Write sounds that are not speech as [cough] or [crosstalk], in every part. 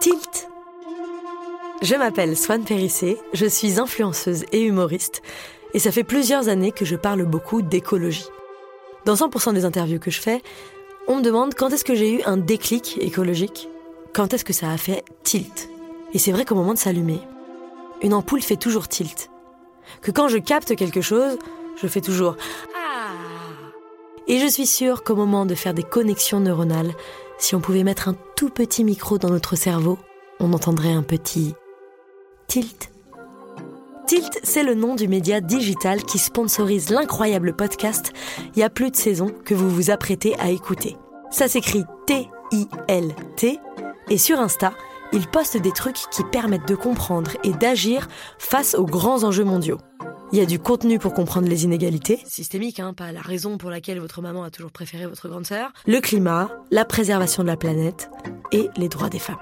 Tilt Je m'appelle Swan Périssé, je suis influenceuse et humoriste, et ça fait plusieurs années que je parle beaucoup d'écologie. Dans 100% des interviews que je fais, on me demande quand est-ce que j'ai eu un déclic écologique, quand est-ce que ça a fait tilt. Et c'est vrai qu'au moment de s'allumer, une ampoule fait toujours tilt. Que quand je capte quelque chose, je fais toujours Ah Et je suis sûre qu'au moment de faire des connexions neuronales, si on pouvait mettre un tout petit micro dans notre cerveau, on entendrait un petit tilt. Tilt, c'est le nom du média digital qui sponsorise l'incroyable podcast Il y a plus de saison que vous vous apprêtez à écouter. Ça s'écrit T-I-L-T et sur Insta, il poste des trucs qui permettent de comprendre et d'agir face aux grands enjeux mondiaux. Il y a du contenu pour comprendre les inégalités, systémiques, hein, pas la raison pour laquelle votre maman a toujours préféré votre grande sœur, le climat, la préservation de la planète et les droits des femmes.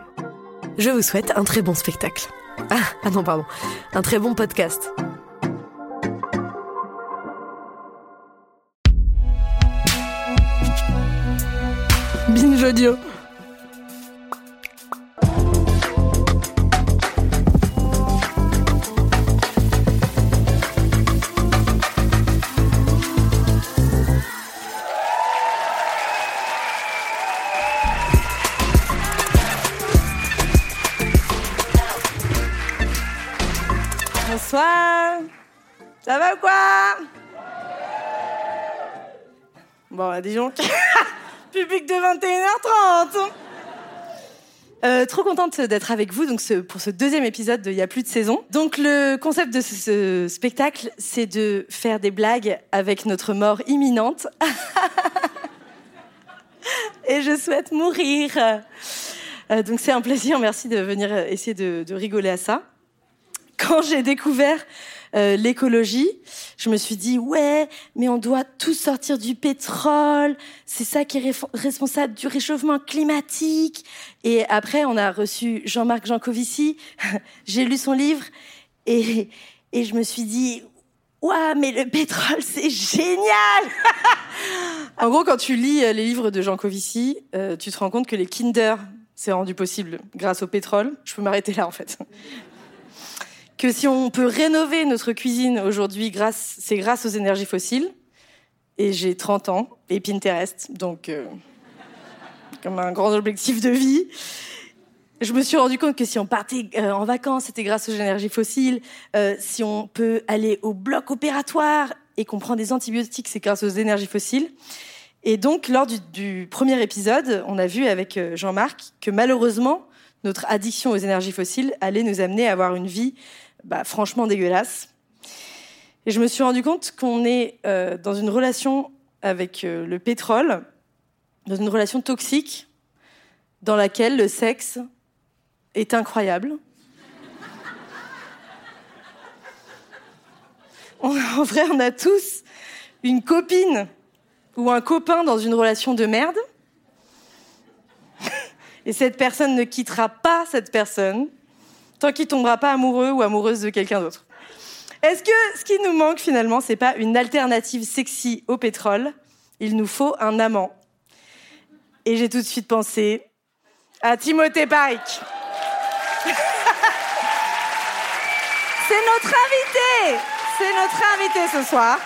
Je vous souhaite un très bon spectacle. Ah, ah non, pardon. Un très bon podcast. Binge audio. [laughs] Public de 21h30. Euh, trop contente d'être avec vous donc pour ce deuxième épisode de Il y a plus de saison. Donc le concept de ce, spectacle, c'est de faire des blagues avec notre mort imminente. [laughs] Et je souhaite mourir. Euh, donc c'est un plaisir, merci de venir essayer de rigoler à ça. Quand j'ai découvert euh, l'écologie, je me suis dit ouais, mais on doit tous sortir du pétrole, c'est ça qui est responsable du réchauffement climatique. Et après, on a reçu Jean-Marc Jancovici, [laughs] j'ai lu son livre. Et, et je me suis dit Ouah, mais le pétrole, c'est génial. [laughs] En gros, quand tu lis euh, les livres de Jean Covici, euh, tu te rends compte que les Kinder s'est rendu possible grâce au pétrole. Je peux m'arrêter là, en fait que si on peut rénover notre cuisine aujourd'hui, c'est grâce aux énergies fossiles. Et j'ai 30 ans et Pinterest, donc euh, comme un grand objectif de vie. Je me suis rendu compte que si on partait euh, en vacances, c'était grâce aux énergies fossiles. Euh, si on peut aller au bloc opératoire et qu'on prend des antibiotiques, c'est grâce aux énergies fossiles. Et donc, lors du, du premier épisode, on a vu avec Jean-Marc que malheureusement, notre addiction aux énergies fossiles allait nous amener à avoir une vie bah, franchement dégueulasse. Et je me suis rendu compte qu'on est euh, dans une relation avec euh, le pétrole, dans une relation toxique, dans laquelle le sexe est incroyable. [laughs] en vrai, on a tous une copine ou un copain dans une relation de merde. [laughs] Et cette personne ne quittera pas cette personne tant qu'il tombera pas amoureux ou amoureuse de quelqu'un d'autre. Est-ce que ce qui nous manque finalement, c'est pas une alternative sexy au pétrole? Il nous faut un amant. Et j'ai tout de suite pensé à Timothée Pike. [laughs] c'est notre invité C'est notre invité ce soir.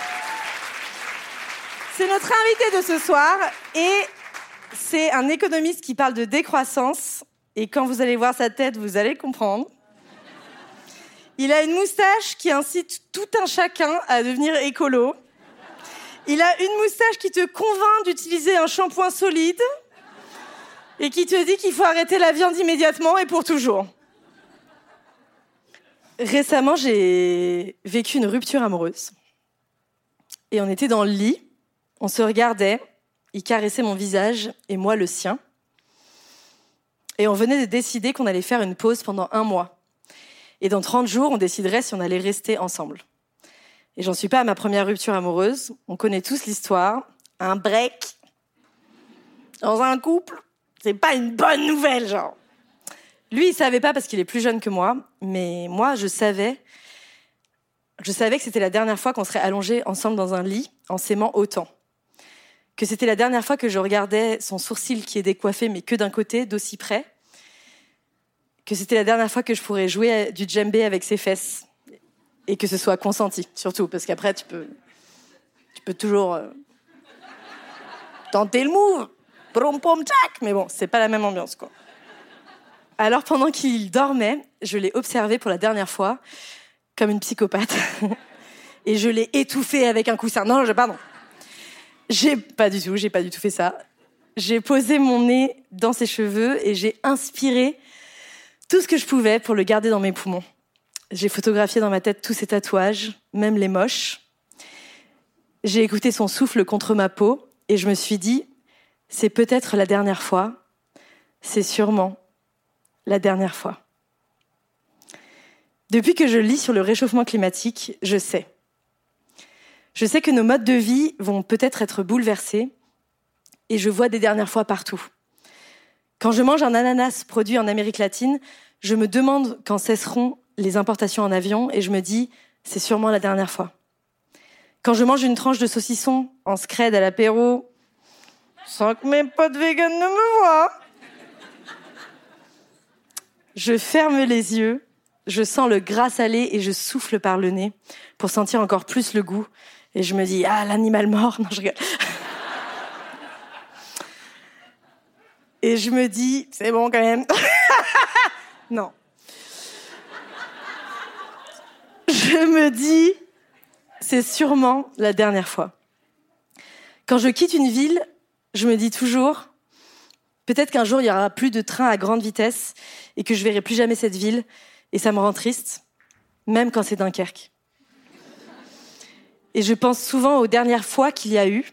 C'est notre invité de ce soir et c'est un économiste qui parle de décroissance. Et quand vous allez voir sa tête, vous allez comprendre. Il a une moustache qui incite tout un chacun à devenir écolo. Il a une moustache qui te convainc d'utiliser un shampoing solide et qui te dit qu'il faut arrêter la viande immédiatement et pour toujours. Récemment, j'ai vécu une rupture amoureuse. Et on était dans le lit, on se regardait, il caressait mon visage et moi le sien. Et on venait de décider qu'on allait faire une pause pendant un mois. Et dans 30 jours, on déciderait si on allait rester ensemble. Et j'en suis pas à ma première rupture amoureuse. On connaît tous l'histoire. Un break dans un couple, c'est pas une bonne nouvelle, genre. Lui, il savait pas parce qu'il est plus jeune que moi, mais moi, je savais. Je savais que c'était la dernière fois qu'on serait allongés ensemble dans un lit en s'aimant autant. Que c'était la dernière fois que je regardais son sourcil qui est décoiffé, mais que d'un côté, d'aussi près. Que c'était la dernière fois que je pourrais jouer du djembé avec ses fesses. Et que ce soit consenti, surtout, parce qu'après, tu peux, tu peux toujours euh, tenter le move. Brom, pom. Mais bon, c'est pas la même ambiance, quoi. Alors pendant qu'il dormait, je l'ai observé pour la dernière fois comme une psychopathe. [laughs] Et je l'ai étouffé avec un coussin. Non, je, pardon. J'ai pas du tout, j'ai pas du tout fait ça. J'ai posé mon nez dans ses cheveux et j'ai inspiré tout ce que je pouvais pour le garder dans mes poumons. J'ai photographié dans ma tête tous ses tatouages, même les moches. J'ai écouté son souffle contre ma peau et je me suis dit, c'est peut-être la dernière fois, c'est sûrement la dernière fois. Depuis que je lis sur le réchauffement climatique, je sais. Je sais que nos modes de vie vont peut-être être bouleversés et je vois des dernières fois partout. Quand je mange un ananas produit en Amérique latine, je me demande quand cesseront les importations en avion et je me dis, c'est sûrement la dernière fois. Quand je mange une tranche de saucisson en scred à l'apéro, sans que mes potes vegan ne me voient, je ferme les yeux, je sens le gras salé et je souffle par le nez pour sentir encore plus le goût. Et je me dis, ah, l'animal mort. Non, je rigole. Et je me dis, c'est bon quand même. [laughs] non. Je me dis, c'est sûrement la dernière fois. Quand je quitte une ville, je me dis toujours, peut-être qu'un jour il y aura plus de trains à grande vitesse et que je verrai plus jamais cette ville, et ça me rend triste, même quand c'est Dunkerque. Et je pense souvent aux dernières fois qu'il y a eu.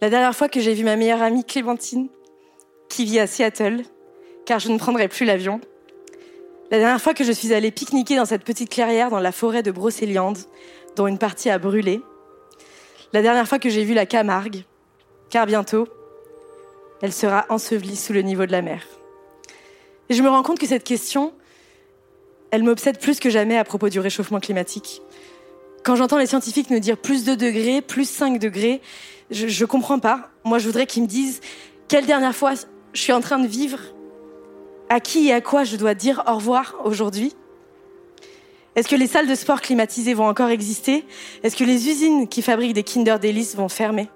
La dernière fois que j'ai vu ma meilleure amie Clémentine, qui vit à Seattle, car je ne prendrai plus l'avion. La dernière fois que je suis allée pique-niquer dans cette petite clairière dans la forêt de Brocéliande, dont une partie a brûlé. La dernière fois que j'ai vu la Camargue, car bientôt, elle sera ensevelie sous le niveau de la mer. Et je me rends compte que cette question, elle m'obsède plus que jamais à propos du réchauffement climatique. Quand j'entends les scientifiques nous dire plus 2 degrés, plus 5 degrés, je, je comprends pas. Moi, je voudrais qu'ils me disent quelle dernière fois je suis en train de vivre, à qui et à quoi je dois dire au revoir aujourd'hui? Est-ce que les salles de sport climatisées vont encore exister? Est-ce que les usines qui fabriquent des Kinder Delice vont fermer?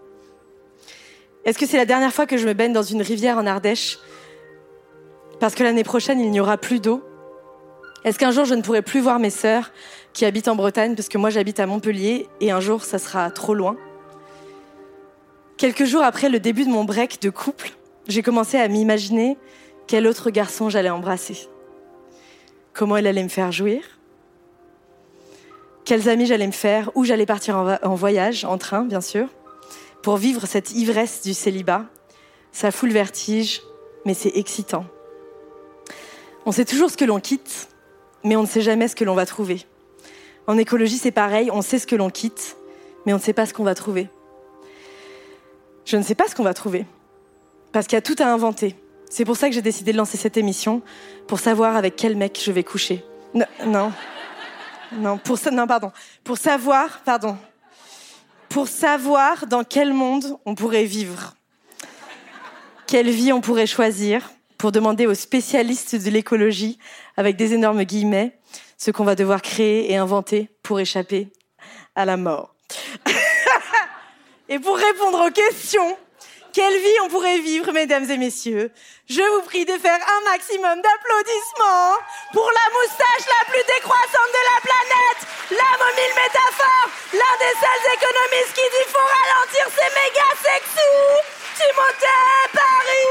Est-ce que c'est la dernière fois que je me baigne dans une rivière en Ardèche? Parce que l'année prochaine, il n'y aura plus d'eau. Est-ce qu'un jour, je ne pourrai plus voir mes sœurs qui habitent en Bretagne, parce que moi, j'habite à Montpellier, et un jour, ça sera trop loin? Quelques jours après le début de mon break de couple, j'ai commencé à m'imaginer quel autre garçon j'allais embrasser. Comment il allait me faire jouir Quels amis j'allais me faire Où j'allais partir en voyage, en train, bien sûr, pour vivre cette ivresse du célibat. Ça fout le vertige, mais c'est excitant. On sait toujours ce que l'on quitte, mais on ne sait jamais ce que l'on va trouver. En écologie, c'est pareil, on sait ce que l'on quitte, mais on ne sait pas ce qu'on va trouver. Je ne sais pas ce qu'on va trouver, parce qu'il y a tout à inventer. C'est pour ça que j'ai décidé de lancer cette émission, pour savoir avec quel mec je vais coucher. Non, non, non, pour non, pardon, pour savoir, pardon, pour savoir dans quel monde on pourrait vivre, quelle vie on pourrait choisir, pour demander aux spécialistes de l'écologie, avec des énormes guillemets, ce qu'on va devoir créer et inventer pour échapper à la mort. [laughs] Et pour répondre aux questions, quelle vie on pourrait vivre, mesdames et messieurs. Je vous prie de faire un maximum d'applaudissements pour la moustache la plus décroissante de la planète, la mille métaphore, l'un des seuls économistes qui dit faut ralentir, c'est méga sexy, Timothée Paris.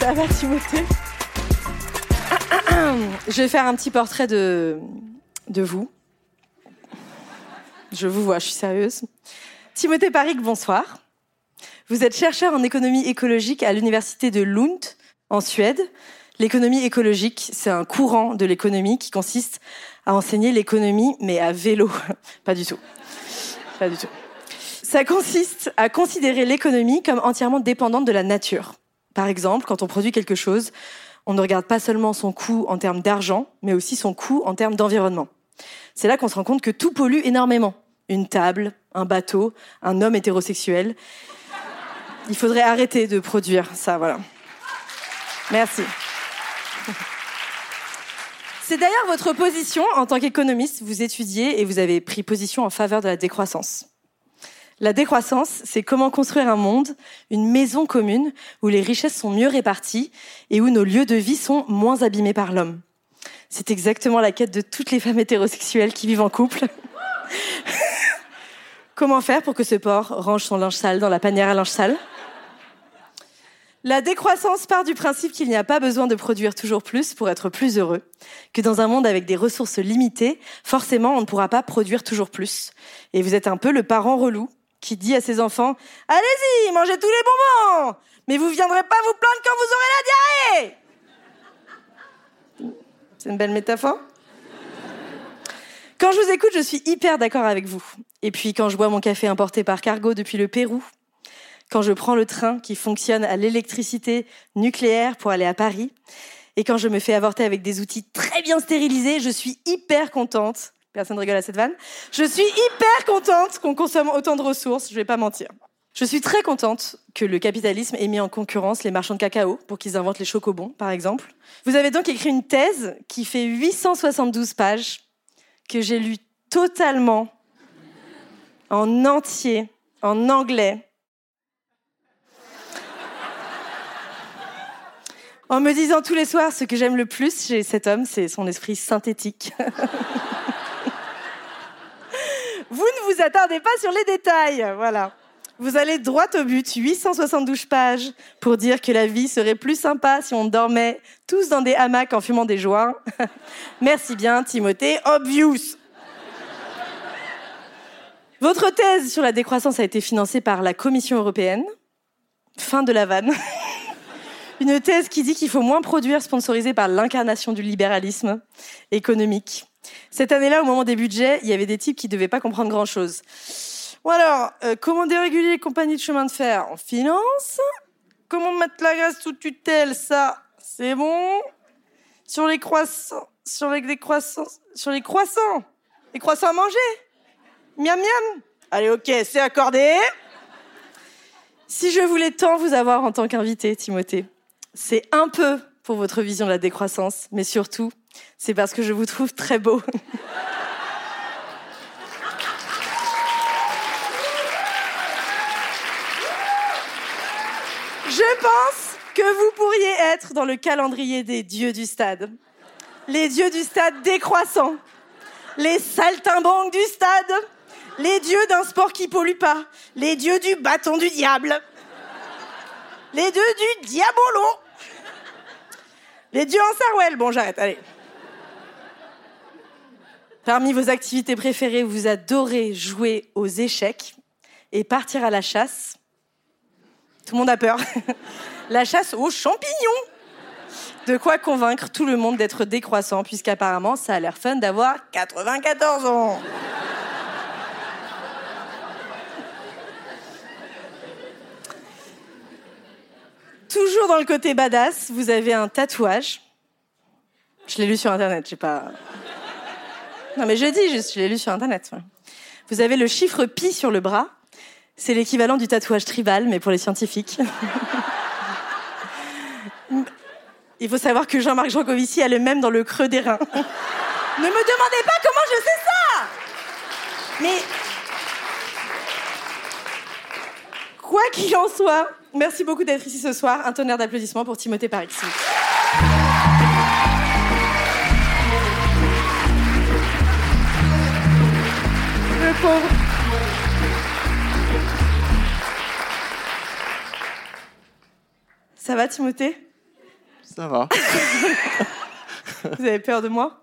Ça va, Timothée? Je vais faire un petit portrait de, de vous. Je vous vois, je suis sérieuse. Timothée Parik, bonsoir. Vous êtes chercheur en économie écologique à l'université de Lund, en Suède. L'économie écologique, c'est un courant de l'économie qui consiste à enseigner l'économie, mais à vélo. [laughs] Pas du tout. Pas du tout. Ça consiste à considérer l'économie comme entièrement dépendante de la nature. Par exemple, quand on produit quelque chose, on ne regarde pas seulement son coût en termes d'argent, mais aussi son coût en termes d'environnement. C'est là qu'on se rend compte que tout pollue énormément. Une table, un bateau, un homme hétérosexuel. Il faudrait arrêter de produire ça, voilà. Merci. C'est d'ailleurs votre position en tant qu'économiste. Vous étudiez et vous avez pris position en faveur de la décroissance. La décroissance, c'est comment construire un monde, une maison commune, où les richesses sont mieux réparties et où nos lieux de vie sont moins abîmés par l'homme. C'est exactement la quête de toutes les femmes hétérosexuelles qui vivent en couple. [laughs] comment faire pour que ce porc range son linge sale dans la panière à linge sale? La décroissance part du principe qu'il n'y a pas besoin de produire toujours plus pour être plus heureux, que dans un monde avec des ressources limitées, forcément on ne pourra pas produire toujours plus. Et vous êtes un peu le parent relou qui dit à ses enfants Allez-y, mangez tous les bonbons! Mais vous viendrez pas vous plaindre quand vous aurez la diarrhée! C'est une belle métaphore. Quand je vous écoute, je suis hyper d'accord avec vous. Et puis quand je bois mon café importé par cargo depuis le Pérou, quand je prends le train qui fonctionne à l'électricité nucléaire pour aller à Paris, et quand je me fais avorter avec des outils très bien stérilisés, je suis hyper contente Personne rigole à cette vanne. Je suis hyper contente qu'on consomme autant de ressources, je vais pas mentir. Je suis très contente que le capitalisme ait mis en concurrence les marchands de cacao pour qu'ils inventent les chocobons, par exemple. Vous avez donc écrit une thèse qui fait 872 pages, que j'ai lue totalement, en entier, en anglais. En me disant tous les soirs ce que j'aime le plus chez cet homme, c'est son esprit synthétique. [laughs] Vous attardez pas sur les détails, voilà. Vous allez droit au but, 872 pages, pour dire que la vie serait plus sympa si on dormait tous dans des hamacs en fumant des joints. [laughs] Merci bien, Timothée. Obvious. Votre thèse sur la décroissance a été financée par la Commission européenne. Fin de la vanne. [laughs] Une thèse qui dit qu'il faut moins produire, sponsorisée par l'incarnation du libéralisme économique. Cette année-là, au moment des budgets, il y avait des types qui ne devaient pas comprendre grand-chose. Bon alors, euh, comment déréguler les compagnies de chemin de fer en finance? Comment mettre la graisse sous tutelle? Ça, c'est bon. Sur les croissants, sur les, croissants, sur les croissants, les croissants à manger. Miam miam. Allez, ok, c'est accordé. Si je voulais tant vous avoir en tant qu'invité, Timothée, c'est un peu pour votre vision de la décroissance, mais surtout c'est parce que je vous trouve très beau. Je pense que vous pourriez être dans le calendrier des dieux du stade. Les dieux du stade décroissant. Les saltimbanques du stade. Les dieux d'un sport qui pollue pas. Les dieux du bâton du diable. Les dieux du diabolo. Les dieux en sarouel. Bon, j'arrête, allez. Parmi vos activités préférées, vous adorez jouer aux échecs et partir à la chasse. Tout le monde a peur. [laughs] la chasse aux champignons. De quoi convaincre tout le monde d'être décroissant, puisqu'apparemment, ça a l'air fun d'avoir 94 ans. Toujours dans le côté badass, vous avez un tatouage. Je l'ai lu sur internet, je sais pas. Non, mais je dis juste, je l'ai lu sur Internet. Vous avez le chiffre pi sur le bras. C'est l'équivalent du tatouage tribal, mais pour les scientifiques. Il faut savoir que Jean-Marc Jancovici a le même dans le creux des reins. ne me demandez pas comment je sais ça Mais quoi qu'il en soit, merci beaucoup d'être ici ce soir. Un tonnerre d'applaudissements pour Timothée Parixi. Le pauvre. Ça va, Timothée? Ça va. [laughs] Vous avez peur de moi?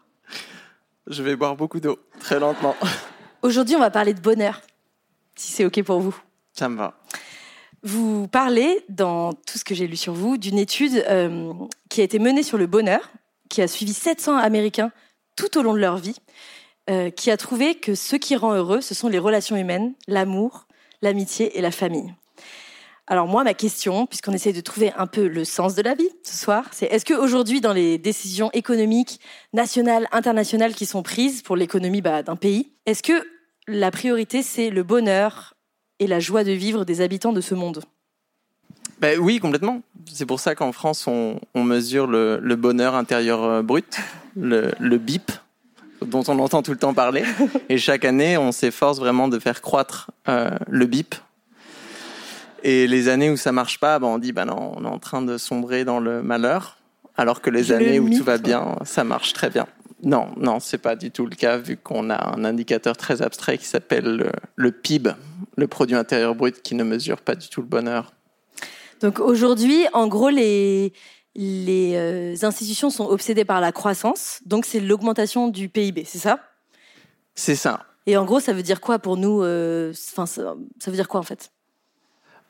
Je vais boire beaucoup d'eau, très lentement. Aujourd'hui, on va parler de bonheur, si c'est OK pour vous. Ça me va. Vous parlez, dans tout ce que j'ai lu sur vous, d'une étude euh, qui a été menée sur le bonheur, qui a suivi 700 Américains tout au long de leur vie, euh, qui a trouvé que ce qui rend heureux, ce sont les relations humaines, l'amour, l'amitié et la famille. Alors moi, ma question, puisqu'on essaie de trouver un peu le sens de la vie ce soir, c'est est-ce qu'aujourd'hui, dans les décisions économiques nationales, internationales qui sont prises pour l'économie bah, d'un pays, est-ce que la priorité, c'est le bonheur et la joie de vivre des habitants de ce monde? Ben oui, complètement. C'est pour ça qu'en France, on, mesure le, bonheur intérieur euh, brut, le BIP, dont on entend tout le temps parler. [laughs] Et chaque année, on s'efforce vraiment de faire croître euh, le BIP. Et les années où ça marche pas, ben on dit, ben non, on est en train de sombrer dans le malheur. Alors que les Le années où tout va bien, ça marche très bien. Non, non, c'est pas du tout le cas, vu qu'on a un indicateur très abstrait qui s'appelle le, le PIB, le produit intérieur brut, qui ne mesure pas du tout le bonheur. Donc aujourd'hui, en gros, les, les euh, institutions sont obsédées par la croissance, donc c'est l'augmentation du PIB, c'est ça? C'est ça. Et en gros, ça veut dire quoi pour nous euh, Enfin, ça, veut dire quoi en fait?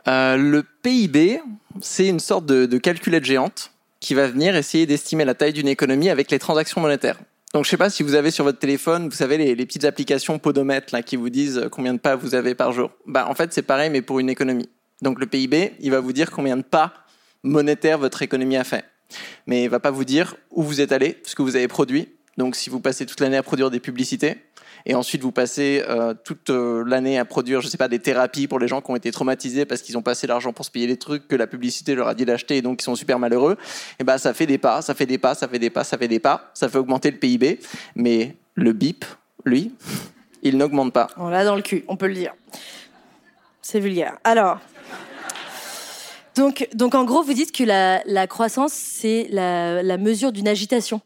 Euh, le PIB, c'est une sorte de, de calculette géante qui va venir essayer d'estimer la taille d'une économie avec les transactions monétaires. Donc, je sais pas si vous avez sur votre téléphone, vous savez, les, les petites applications podomètres là, qui vous disent combien de pas vous avez par jour. Bah, en fait, c'est pareil, mais pour une économie. Donc, le PIB, il va vous dire combien de pas monétaires votre économie a fait. Mais il va pas vous dire où vous êtes allé, ce que vous avez produit. Donc, si vous passez toute l'année à produire des publicités, et ensuite vous passez euh, toute euh, l'année à produire, je sais pas, des thérapies pour les gens qui ont été traumatisés parce qu'ils ont passé l'argent pour se payer des trucs que la publicité leur a dit d'acheter et donc ils sont super malheureux. Et ben ça fait des pas, ça fait des pas, ça fait des pas, ça fait des pas, ça fait augmenter le PIB, mais le BIP, lui, il n'augmente pas. On l'a dans le cul, on peut le dire. C'est vulgaire. Alors, donc, en gros, vous dites que la, croissance, c'est la, mesure d'une agitation.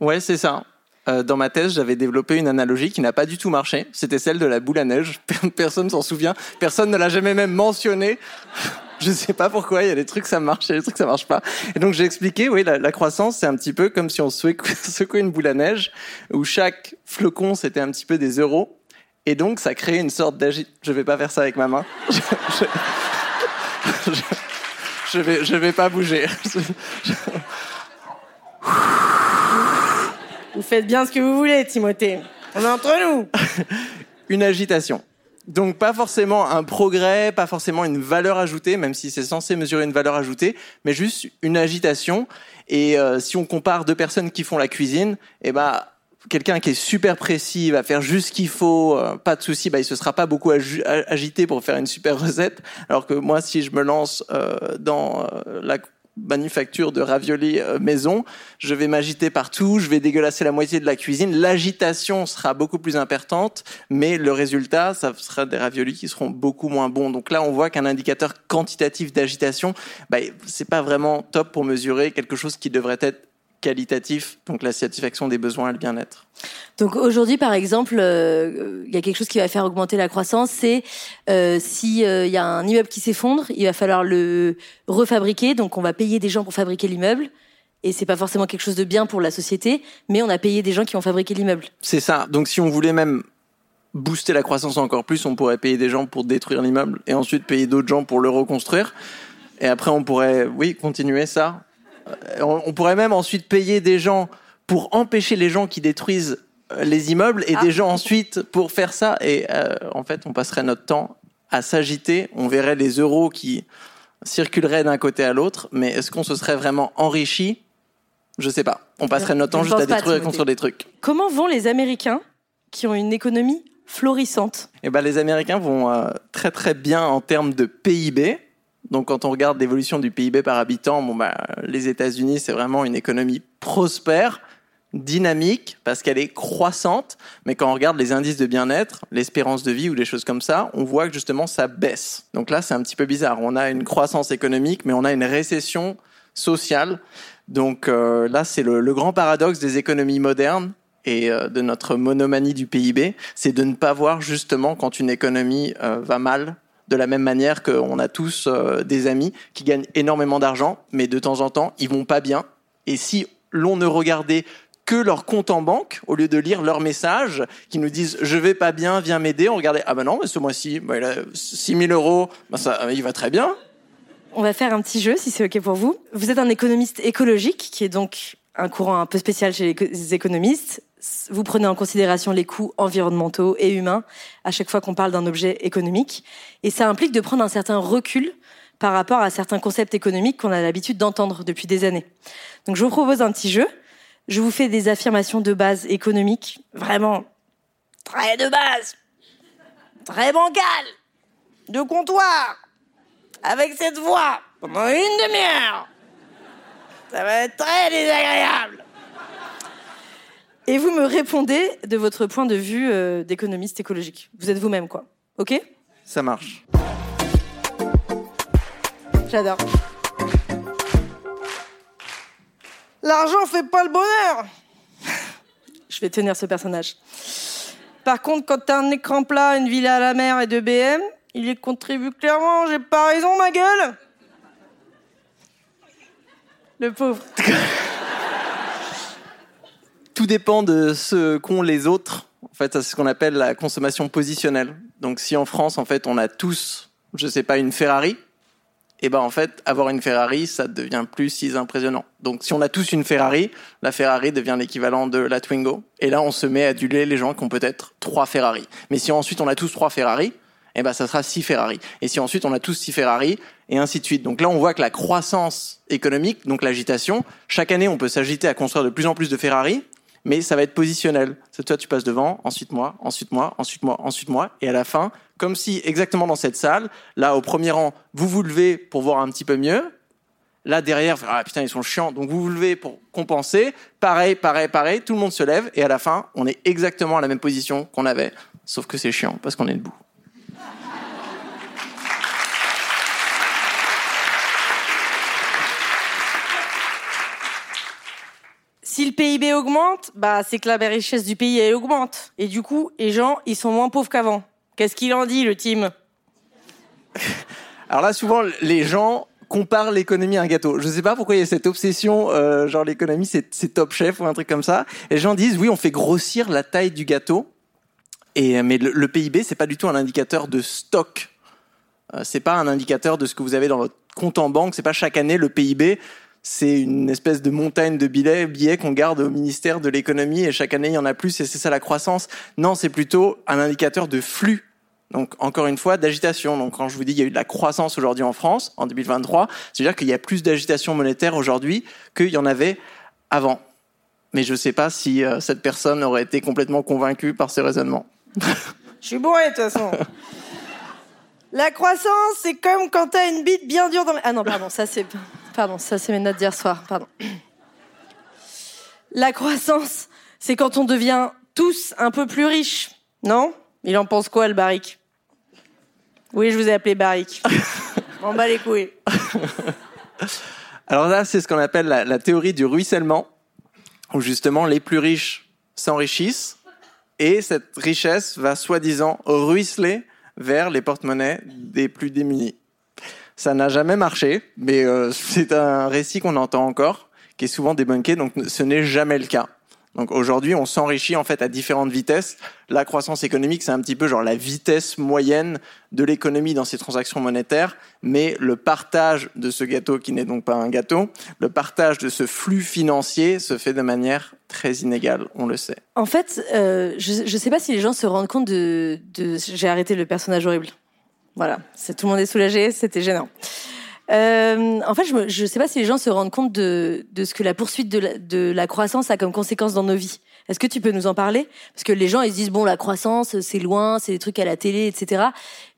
Ouais, c'est ça. Euh, dans ma thèse, j'avais développé une analogie qui n'a pas du tout marché. C'était celle de la boule à neige. [laughs] Personne s'en souvient. Personne ne l'a jamais même mentionné. [laughs] Je sais pas pourquoi. Il y a des trucs ça marche, il y a des trucs ça marche pas. Et donc j'ai expliqué, oui, la, croissance c'est un petit peu comme si on [laughs] secouait, une boule à neige où chaque flocon c'était un petit peu des euros. Et donc ça crée une sorte d'agit. Je vais pas faire ça avec ma main. Je- je- vais, je vais pas bouger. Vous faites bien ce que vous voulez, Timothée. On est entre nous. une agitation. Donc pas forcément un progrès, pas forcément une valeur ajoutée, même si c'est censé mesurer une valeur ajoutée, mais juste une agitation. Et euh, si on compare deux personnes qui font la cuisine, eh ben quelqu'un qui est super précis va faire juste ce qu'il faut, euh, pas de souci, bah il se sera pas beaucoup agité pour faire une super recette. Alors que moi, si je me lance euh, dans euh, la manufacture de raviolis maison, je vais m'agiter partout, je vais dégueulasser la moitié de la cuisine. L'agitation sera beaucoup plus importante, mais le résultat, ça sera des raviolis qui seront beaucoup moins bons. Donc là, on voit qu'un indicateur quantitatif d'agitation, bah, c'est pas vraiment top pour mesurer quelque chose qui devrait être qualitatif, donc la satisfaction des besoins et le bien-être. Donc aujourd'hui, par exemple, euh, il y a quelque chose qui va faire augmenter la croissance, c'est euh, si euh, y a un immeuble qui s'effondre, il va falloir le refabriquer. Donc on va payer des gens pour fabriquer l'immeuble, et c'est pas forcément quelque chose de bien pour la société, mais on a payé des gens qui ont fabriqué l'immeuble. C'est ça. Donc si on voulait même booster la croissance encore plus, on pourrait payer des gens pour détruire l'immeuble et ensuite payer d'autres gens pour le reconstruire. Et après, on pourrait, oui, continuer ça. Euh, On on pourrait même ensuite payer des gens pour empêcher les gens qui détruisent euh, les immeubles et Ah. des gens ensuite pour faire ça. Et euh, en fait, on passerait notre temps à s'agiter. On verrait les euros qui circuleraient d'un côté à l'autre. Mais est-ce qu'on se serait vraiment enrichi? Je sais pas. On passerait notre temps juste à détruire et construire des trucs. Comment vont les Américains qui ont une économie florissante? Eh ben, les Américains vont euh, très très bien en termes de PIB. Donc quand on regarde l'évolution du PIB par habitant, bon bah les États-Unis c'est vraiment une économie prospère, dynamique parce qu'elle est croissante, mais quand on regarde les indices de bien-être, l'espérance de vie ou des choses comme ça, on voit que justement ça baisse. Donc là c'est un petit peu bizarre. On a une croissance économique, mais on a une récession sociale. Donc euh, là c'est le, grand paradoxe des économies modernes et euh, de notre monomanie du PIB, c'est de ne pas voir justement quand une économie euh, va mal, de la même manière qu'on a tous euh, des amis qui gagnent énormément d'argent, mais de temps en temps, ils vont pas bien. Et si l'on ne regardait que leur compte en banque, au lieu de lire leurs messages qui nous disent je vais pas bien, viens m'aider, on regardait ah ben non, mais ce mois-ci, bah, il a 6 000 euros, ça, il va très bien. On va faire un petit jeu si c'est OK pour vous. Vous êtes un économiste écologique, qui est donc un courant un peu spécial chez les économistes. Vous prenez en considération les coûts environnementaux et humains à chaque fois qu'on parle d'un objet économique. Et ça implique de prendre un certain recul par rapport à certains concepts économiques qu'on a l'habitude d'entendre depuis des années. Donc je vous propose un petit jeu. Je vous fais des affirmations de base économiques, vraiment très de base, très bancales, de comptoir, avec cette voix, pendant une demi-heure. Ça va être très désagréable. Et vous me répondez de votre point de vue euh, d'économiste écologique. Vous êtes vous-même, quoi. OK? Ça marche. J'adore. L'argent fait pas le bonheur. Je vais tenir ce personnage. Par contre, quand t'as un écran plat, une villa à la mer et deux BM, il y contribue clairement. J'ai pas raison, ma gueule Le pauvre. [laughs] Tout dépend de ce qu'ont les autres. En fait, c'est ce qu'on appelle la consommation positionnelle. Donc, si en France, en fait, on a tous, je sais pas, une Ferrari, et ben en fait, avoir une Ferrari, ça devient plus si impressionnant. Donc, si on a tous une Ferrari, la Ferrari devient l'équivalent de la Twingo. Et là, on se met à aduler les gens qui ont peut-être trois Ferrari. Mais si ensuite on a tous trois Ferrari, eh ben ça sera six Ferrari. Et si ensuite on a tous six Ferrari, et ainsi de suite. Donc là, on voit que la croissance économique, donc l'agitation, chaque année, on peut s'agiter à construire de plus en plus de Ferrari, mais ça va être positionnel. C'est toi, tu passes devant, ensuite moi, ensuite moi, ensuite moi, ensuite moi, et à la fin, comme si exactement dans cette salle, là au premier rang, vous vous levez pour voir un petit peu mieux. Là derrière, ah putain ils sont chiants, donc vous vous levez pour compenser. Pareil, pareil, pareil, tout le monde se lève et à la fin, on est exactement à la même position qu'on avait, sauf que c'est chiant parce qu'on est debout. Si le PIB augmente, bah c'est que la richesse du pays augmente. Et du coup, les gens, ils sont moins pauvres qu'avant. Qu'est-ce qu'il en dit, le team? Alors là, souvent, les gens comparent l'économie à un gâteau. Je sais pas pourquoi il y a cette obsession, euh, genre l'économie c'est, top chef ou un truc comme ça. Et les gens disent oui, on fait grossir la taille du gâteau. Et mais le, le PIB c'est pas du tout un indicateur de stock. Euh, c'est pas un indicateur de ce que vous avez dans votre compte en banque. C'est pas chaque année le PIB. C'est une espèce de montagne de billets, billets qu'on garde au ministère de l'économie et chaque année il y en a plus et c'est ça la croissance. Non, c'est plutôt un indicateur de flux donc encore une fois, d'agitation. Donc quand je vous dis qu'il y a eu de la croissance aujourd'hui en France en 2023, c'est-à-dire qu'il y a plus d'agitation monétaire aujourd'hui qu'il y en avait avant. Mais je ne sais pas si euh, cette personne aurait été complètement convaincue par ces raisonnements. Je suis bourré de toute façon. [laughs] La croissance, c'est comme quand t'as une bite bien dure dans le... Ah non, pardon, ça c'est... Pardon, ça c'est mes notes d'hier soir, pardon. La croissance, c'est quand on devient tous un peu plus riches, non? Il en pense quoi, le barrique? Oui, je vous ai appelé barrique. [laughs] M'en bats les couilles. Alors là, c'est ce qu'on appelle la, la théorie du ruissellement, où justement les plus riches s'enrichissent et cette richesse va soi-disant ruisseler vers les porte-monnaies des plus démunis. Ça n'a jamais marché, mais euh, c'est un récit qu'on entend encore, qui est souvent débunké, donc ce n'est jamais le cas. Donc aujourd'hui, on s'enrichit en fait à différentes vitesses. La croissance économique, c'est un petit peu genre la vitesse moyenne de l'économie dans ses transactions monétaires, mais le partage de ce gâteau qui n'est donc pas un gâteau, le partage de ce flux financier se fait de manière très inégale, on le sait. En fait, euh, je ne sais pas si les gens se rendent compte de... de... J'ai arrêté le personnage horrible. Voilà, tout le monde est soulagé, c'était gênant. Euh, en fait, je ne sais pas si les gens se rendent compte de, ce que la poursuite de la, croissance a comme conséquence dans nos vies. Est-ce que tu peux nous en parler? Parce que les gens, ils se disent, bon, la croissance, c'est loin, c'est des trucs à la télé, etc.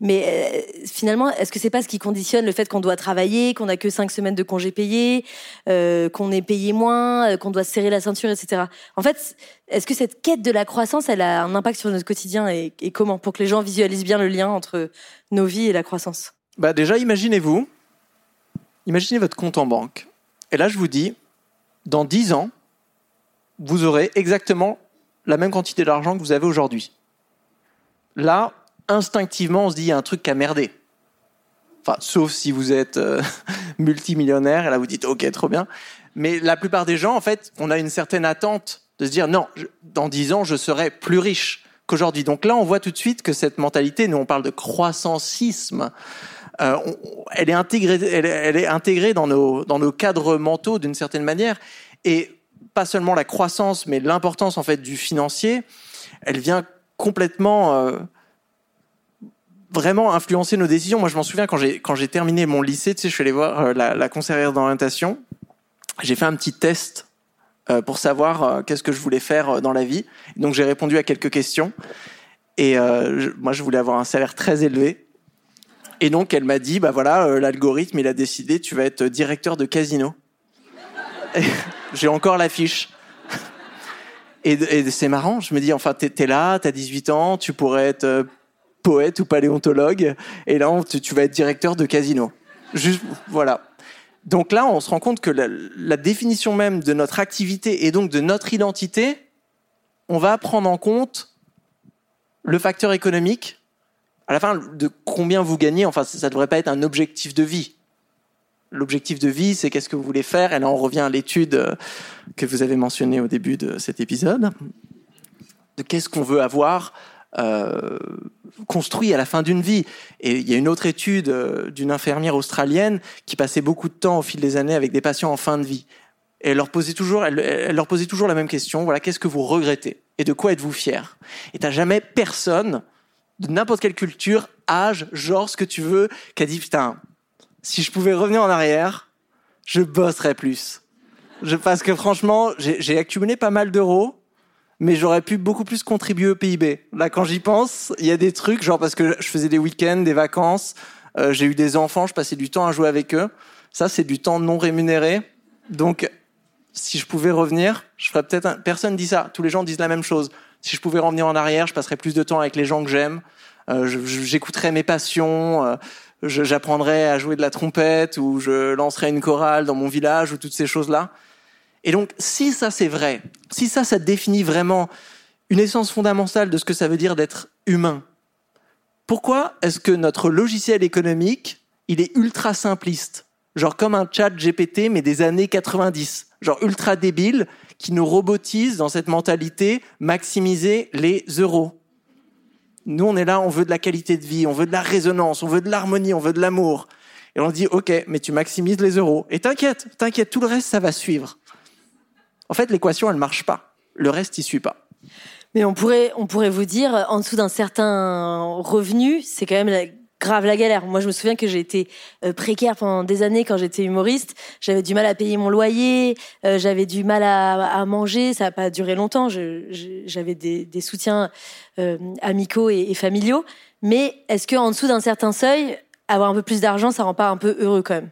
Mais euh, finalement, est-ce que c'est pas ce qui conditionne le fait qu'on doit travailler, qu'on a que cinq semaines de congés payés, euh, qu'on est payé moins, qu'on doit se serrer la ceinture, etc. En fait, est-ce que cette quête de la croissance, elle a un impact sur notre quotidien et, et comment? Pour que les gens visualisent bien le lien entre nos vies et la croissance? Bah déjà, imaginez-vous, imaginez votre compte en banque. Et là, je vous dis, dans 10 ans, vous aurez exactement la même quantité d'argent que vous avez aujourd'hui. Là, instinctivement, on se dit, il y a un truc qui a merdé. Enfin, sauf si vous êtes euh, [laughs] multimillionnaire, et là vous dites, ok, trop bien. Mais la plupart des gens, en fait, on a une certaine attente de se dire, non, dans 10 ans, je serai plus riche qu'aujourd'hui. Donc là, on voit tout de suite que cette mentalité, nous on parle de croissancisme, euh, elle, est intégrée, dans nos, cadres mentaux d'une certaine manière. Et pas seulement la croissance, mais l'importance en fait du financier, elle vient complètement euh, vraiment influencer nos décisions. Moi, je m'en souviens quand j'ai terminé mon lycée, je suis allé voir euh, la, la conseillère d'orientation. J'ai fait un petit test pour savoir qu'est-ce que je voulais faire dans la vie. Donc, j'ai répondu à quelques questions. Et moi, je voulais avoir un salaire très élevé. Et donc, elle m'a dit, bah voilà, l'algorithme, il a décidé, tu vas être directeur de casino. [laughs] J'ai encore l'affiche. [laughs] Et, c'est marrant, je me dis, enfin, t'es es là, t'as 18 ans, tu pourrais être euh, poète ou paléontologue, et là, tu, vas être directeur de casino. Juste, voilà. Donc là, on se rend compte que la, définition même de notre activité et donc de notre identité, on va prendre en compte le facteur économique. À la fin, de combien vous gagnez, enfin, ça ne devrait pas être un objectif de vie l'objectif de vie, c'est qu'est-ce que vous voulez faire. Et là, on revient à l'étude euh, que vous avez mentionnée au début de cet épisode, de qu'est-ce qu'on veut avoir euh, construit à la fin d'une vie. Et il y a une autre étude euh, d'une infirmière australienne qui passait beaucoup de temps au fil des années avec des patients en fin de vie. Et elle leur posait toujours, elle, leur posait toujours la même question. Voilà, qu'est-ce que vous regrettez? Et de quoi êtes-vous fier Et t'as jamais personne de n'importe quelle culture, âge, genre, ce que tu veux, qui a dit putain, si je pouvais revenir en arrière, je bosserais plus. Je, parce que franchement, j'ai accumulé pas mal d'euros, mais j'aurais pu beaucoup plus contribuer au PIB. Là, quand j'y pense, il y a des trucs, genre parce que je faisais des week-ends, des vacances, euh, j'ai eu des enfants, je passais du temps à jouer avec eux. Ça, c'est du temps non rémunéré. Donc, si je pouvais revenir, je ferais peut-être. Un... Personne dit ça. Tous les gens disent la même chose. Si je pouvais revenir en arrière, je passerais plus de temps avec les gens que j'aime. Euh, J'écouterais mes passions. Euh, j'apprendrai à jouer de la trompette ou je lancerai une chorale dans mon village ou toutes ces choses-là. Et donc, si ça c'est vrai, si ça, ça définit vraiment une essence fondamentale de ce que ça veut dire d'être humain, pourquoi est-ce que notre logiciel économique, il est ultra simpliste? Genre comme un chat GPT, mais des années 90. Genre ultra débile, qui nous robotise dans cette mentalité maximiser les euros. Nous, on est là, on veut de la qualité de vie, on veut de la résonance, on veut de l'harmonie, on veut de l'amour. Et on dit, OK, mais tu maximises les euros. Et t'inquiète, t'inquiète, tout le reste, ça va suivre. En fait, l'équation, elle marche pas. Le reste, il suit pas. Mais on pourrait, on pourrait vous dire, en dessous d'un certain revenu, c'est quand même la, grave la galère. Moi, je me souviens que j'ai été euh, précaire pendant des années quand j'étais humoriste. J'avais du mal à payer mon loyer, euh, j'avais du mal à, manger. Ça n'a pas duré longtemps. J'avais des, soutiens euh, amicaux et, familiaux. Mais est-ce qu'en dessous d'un certain seuil, avoir un peu plus d'argent, ça rend pas un peu heureux quand même?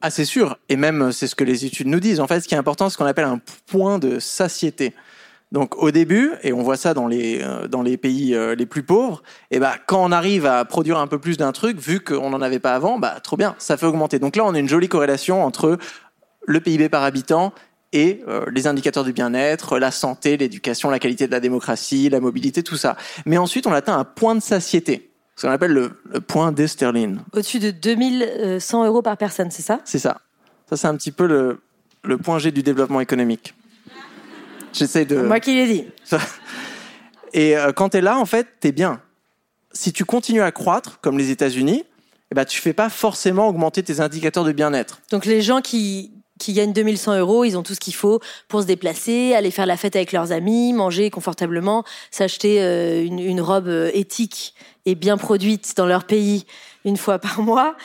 Ah, c'est sûr. Et même, c'est ce que les études nous disent. En fait, ce qui est important, c'est ce qu'on appelle un point de satiété. Donc au début, et on voit ça dans les, euh, dans les pays euh, les plus pauvres, et ben quand on arrive à produire un peu plus d'un truc, vu qu'on n'en avait pas avant, bah trop bien, ça fait augmenter. Donc là, on a une jolie corrélation entre le PIB par habitant et euh, les indicateurs du bien-être, la santé, l'éducation, la qualité de la démocratie, la mobilité, tout ça. Mais ensuite, on atteint un point de satiété, ce qu'on appelle le, le point d'Esterlin. Au-dessus de 2100 euros par personne, c'est ça? C'est ça. Ça, c'est un petit peu le, le point G du développement économique. J'essaie de. Moi qui l'ai dit. Et euh, quand tu es là, en fait, tu es bien. Si tu continues à croître, comme les États-Unis, eh ben, tu fais pas forcément augmenter tes indicateurs de bien-être. Donc les gens qui, qui gagnent 2100 euros, ils ont tout ce qu'il faut pour se déplacer, aller faire la fête avec leurs amis, manger confortablement, s'acheter euh, une, une robe euh, éthique et bien produite dans leur pays une fois par mois.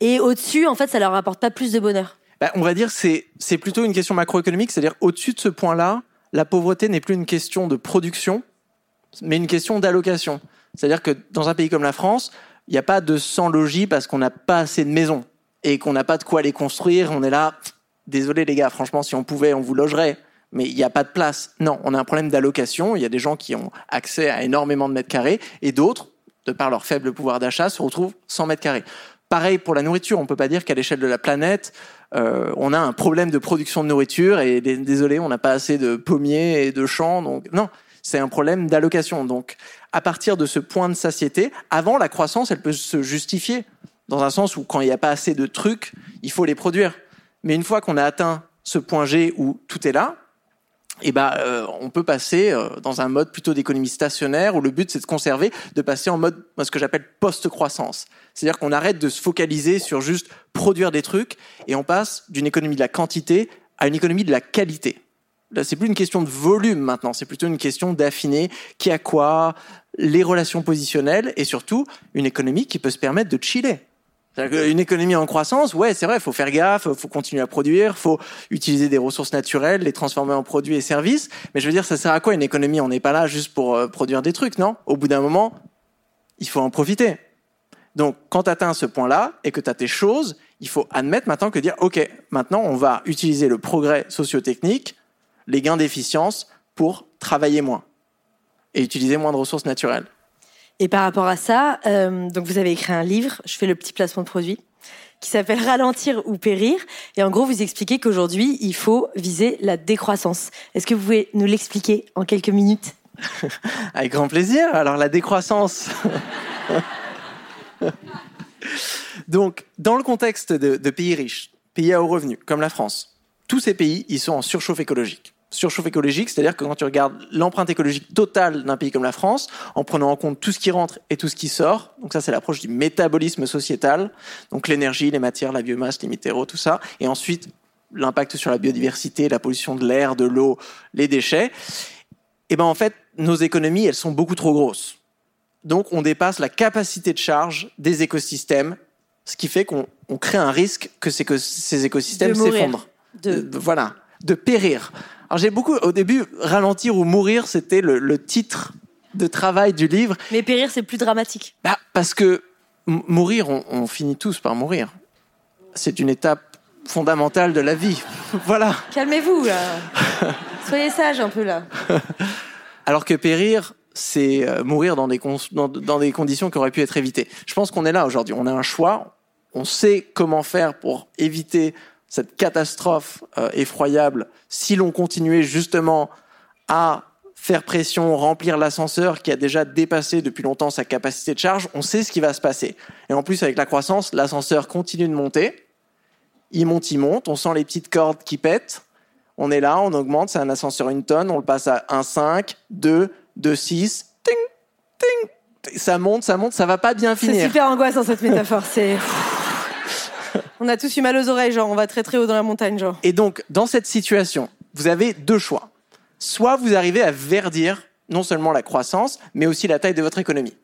Et au-dessus, en fait, ça leur apporte pas plus de bonheur. Bah, on va dire c'est c'est plutôt une question macroéconomique, c'est-à-dire au-dessus de ce point-là, la pauvreté n'est plus une question de production, mais une question d'allocation. C'est-à-dire que dans un pays comme la France, il n'y a pas de sans logis parce qu'on n'a pas assez de maisons et qu'on n'a pas de quoi les construire. On est là, désolé les gars, franchement, si on pouvait, on vous logerait. Mais il n'y a pas de place. Non, on a un problème d'allocation. Il y a des gens qui ont accès à énormément de mètres carrés et d'autres, de par leur faible pouvoir d'achat, se retrouvent sans mètres carrés. Pareil pour la nourriture. On peut pas dire qu'à l'échelle de la planète, euh, on a un problème de production de nourriture et désolé, on n'a pas assez de pommiers et de champs. Donc non, c'est un problème d'allocation. Donc à partir de ce point de satiété, avant la croissance, elle peut se justifier dans un sens où quand il n'y a pas assez de trucs, il faut les produire. Mais une fois qu'on a atteint ce point G où tout est là, eh ben, euh, on peut passer euh, dans un mode plutôt d'économie stationnaire où le but c'est de conserver, de passer en mode ce que j'appelle post-croissance. C'est-à-dire qu'on arrête de se focaliser sur juste produire des trucs et on passe d'une économie de la quantité à une économie de la qualité. Là, c'est plus une question de volume maintenant, c'est plutôt une question d'affiner qui a quoi, les relations positionnelles et surtout une économie qui peut se permettre de chiller. Une économie en croissance, ouais, c'est vrai, faut faire gaffe, faut continuer à produire, faut utiliser des ressources naturelles, les transformer en produits et services. Mais je veux dire, ça sert à quoi une économie? On n'est pas là juste pour euh, produire des trucs, non? Au bout d'un moment, il faut en profiter. Donc, quand tu atteins ce point-là et que tu as tes choses, il faut admettre maintenant que dire, OK, maintenant, on va utiliser le progrès socio-technique, les gains d'efficience pour travailler moins et utiliser moins de ressources naturelles. Et par rapport à ça, euh, donc vous avez écrit un livre, je fais le petit placement de produit, qui s'appelle Ralentir ou périr. Et en gros, vous expliquez qu'aujourd'hui, il faut viser la décroissance. Est-ce que vous pouvez nous l'expliquer en quelques minutes? [laughs] Avec grand plaisir. Alors la décroissance. [laughs] donc, dans le contexte de, de pays riches, pays à haut revenu, comme la France, tous ces pays, ils sont en surchauffe écologique surchauffe écologique, c'est-à-dire que quand tu regardes l'empreinte écologique totale d'un pays comme la France, en prenant en compte tout ce qui rentre et tout ce qui sort, donc ça c'est l'approche du métabolisme sociétal, donc l'énergie, les matières, la biomasse, les minéraux, tout ça, et ensuite l'impact sur la biodiversité, la pollution de l'air, de l'eau, les déchets, et eh ben en fait nos économies elles sont beaucoup trop grosses. Donc on dépasse la capacité de charge des écosystèmes, ce qui fait qu'on crée un risque que, que ces écosystèmes s'effondrent. De... Voilà, de périr. Alors j'ai beaucoup, au début, ralentir ou mourir, c'était le, titre de travail du livre. Mais périr, c'est plus dramatique. Bah, parce que mourir, on, finit tous par mourir. C'est une étape fondamentale de la vie. [laughs] voilà. Calmez-vous, là. [laughs] Soyez sage un peu, là. [laughs] Alors que périr, c'est euh, mourir dans des, dans, dans des conditions qui auraient pu être évitées. Je pense qu'on est là aujourd'hui. On a un choix. On sait comment faire pour éviter cette catastrophe euh, effroyable si l'on continuait justement à faire pression, remplir l'ascenseur qui a déjà dépassé depuis longtemps sa capacité de charge, on sait ce qui va se passer. Et en plus, avec la croissance, l'ascenseur continue de monter. Il monte, il monte. On sent les petites cordes qui pètent. On est là, on augmente. C'est un ascenseur une tonne. On le passe à 1,5, 2, 2,6. Ting, ting. Ça monte, ça monte. Ça va pas bien finir. C'est super angoissant cette métaphore. C'est. On a tous eu mal aux oreilles, genre on va très très haut dans la montagne, genre. Et donc, dans cette situation, vous avez deux choix. Soit vous arrivez à verdir non seulement la croissance, mais aussi la taille de votre économie.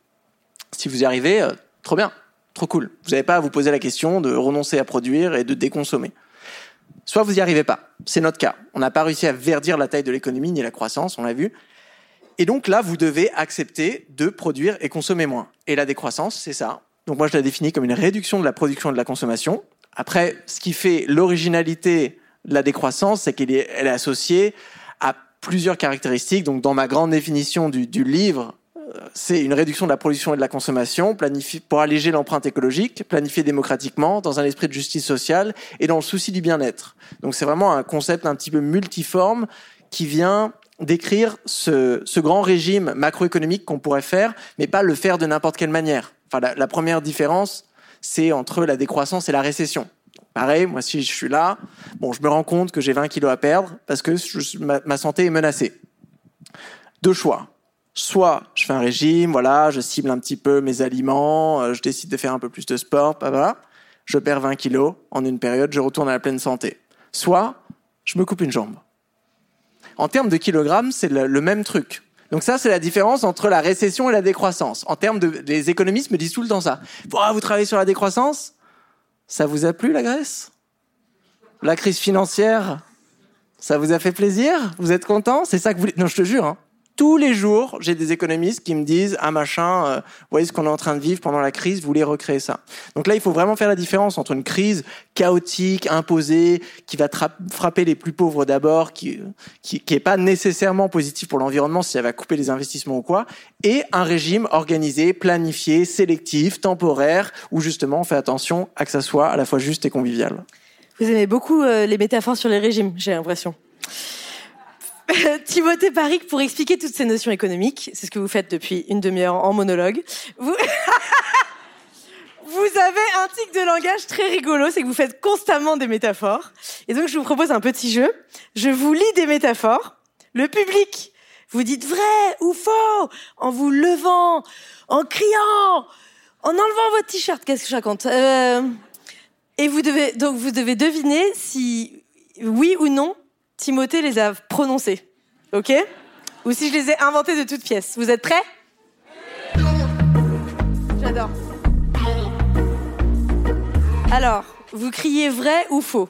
Si vous y arrivez, euh, trop bien, trop cool. Vous n'avez pas à vous poser la question de renoncer à produire et de déconsommer. Soit vous n'y arrivez pas. C'est notre cas. On n'a pas réussi à verdir la taille de l'économie ni la croissance, on l'a vu. Et donc là, vous devez accepter de produire et consommer moins. Et la décroissance, c'est ça. Donc moi, je la définis comme une réduction de la production et de la consommation. Après, ce qui fait l'originalité de la décroissance, c'est qu'elle est, associée à plusieurs caractéristiques. Donc dans ma grande définition du, livre, euh, c'est une réduction de la production et de la consommation pour alléger l'empreinte écologique, planifier démocratiquement, dans un esprit de justice sociale et dans le souci du bien-être. Donc c'est vraiment un concept un petit peu multiforme qui vient décrire ce, ce grand régime macroéconomique qu'on pourrait faire, mais pas le faire de n'importe quelle manière. Enfin, la, première différence, c'est entre la décroissance et la récession. Pareil, moi si je suis là, bon, je me rends compte que j'ai 20 kilos à perdre parce que ma, santé est menacée. Deux choix. Soit je fais un régime, voilà, je cible un petit peu mes aliments, euh, je décide de faire un peu plus de sport, voilà, je perds 20 kilos en une période, je retourne à la pleine santé. Soit je me coupe une jambe. En termes de kilogrammes, c'est le même truc. Donc ça, c'est la différence entre la récession et la décroissance. En termes de, les économistes me disent tout le temps ça. vous travaillez sur la décroissance? Ça vous a plu la Grèce? La crise financière? Ça vous a fait plaisir? Vous êtes content? C'est ça que vous Non, je te jure. Hein. Tous les jours, j'ai des économistes qui me disent ah machin, euh, vous voyez ce qu'on est en train de vivre pendant la crise, vous voulez recréer ça. Donc là, il faut vraiment faire la différence entre une crise chaotique, imposée, qui va frapper les plus pauvres d'abord, qui qui, pas nécessairement positif pour l'environnement si elle va couper les investissements ou quoi, et un régime organisé, planifié, sélectif, temporaire, où justement on fait attention à que ça soit à la fois juste et convivial. Vous aimez beaucoup euh, les métaphores sur les régimes, j'ai l'impression. [laughs] Timothée Paric, pour expliquer toutes ces notions économiques, c'est ce que vous faites depuis une demi-heure en monologue. Vous... [laughs] vous avez un tic de langage très rigolo, c'est que vous faites constamment des métaphores. Et donc, je vous propose un petit jeu. Je vous lis des métaphores. Le public, vous dites vrai ou faux en vous levant, en criant, en enlevant votre t-shirt. Qu'est-ce que je raconte euh... Et vous devez donc vous devez deviner si oui ou non Timothée les a prononcés. OK? Ou si je les ai inventés de toutes pièces. Vous êtes prêts? J'adore. Alors, vous criez vrai ou faux?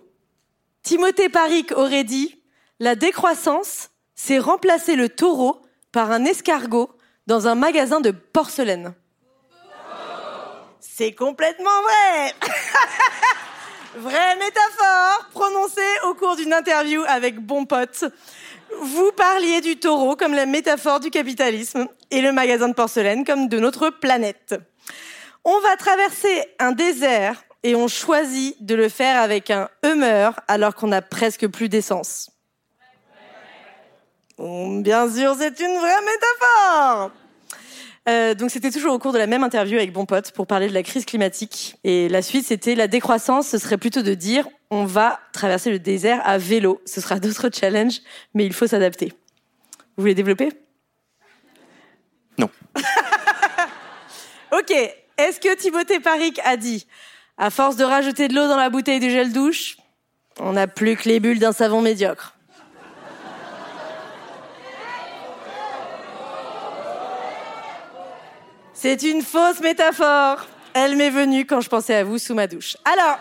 Timothée Paric aurait dit La décroissance, c'est remplacer le taureau par un escargot dans un magasin de porcelaine. C'est complètement vrai [laughs] Vraie métaphore prononcée au cours d'une interview avec Bon Pote. Vous parliez du taureau comme la métaphore du capitalisme et le magasin de porcelaine comme de notre planète. On va traverser un désert et on choisit de le faire avec un Hummer alors qu'on a presque plus d'essence. Bien sûr, c'est une vraie métaphore. Euh, donc c'était toujours au cours de la même interview avec Bon Pote pour parler de la crise climatique. Et la suite, c'était la décroissance. Ce serait plutôt de dire on va traverser le désert à vélo. Ce sera d'autres challenges, mais il faut s'adapter. Vous voulez développer? Non. [laughs] ok. Est-ce que Timothée Paric a dit à force de rajouter de l'eau dans la bouteille de gel douche, on n'a plus que les bulles d'un savon médiocre? C'est une fausse métaphore. Elle m'est venue quand je pensais à vous sous ma douche. Alors,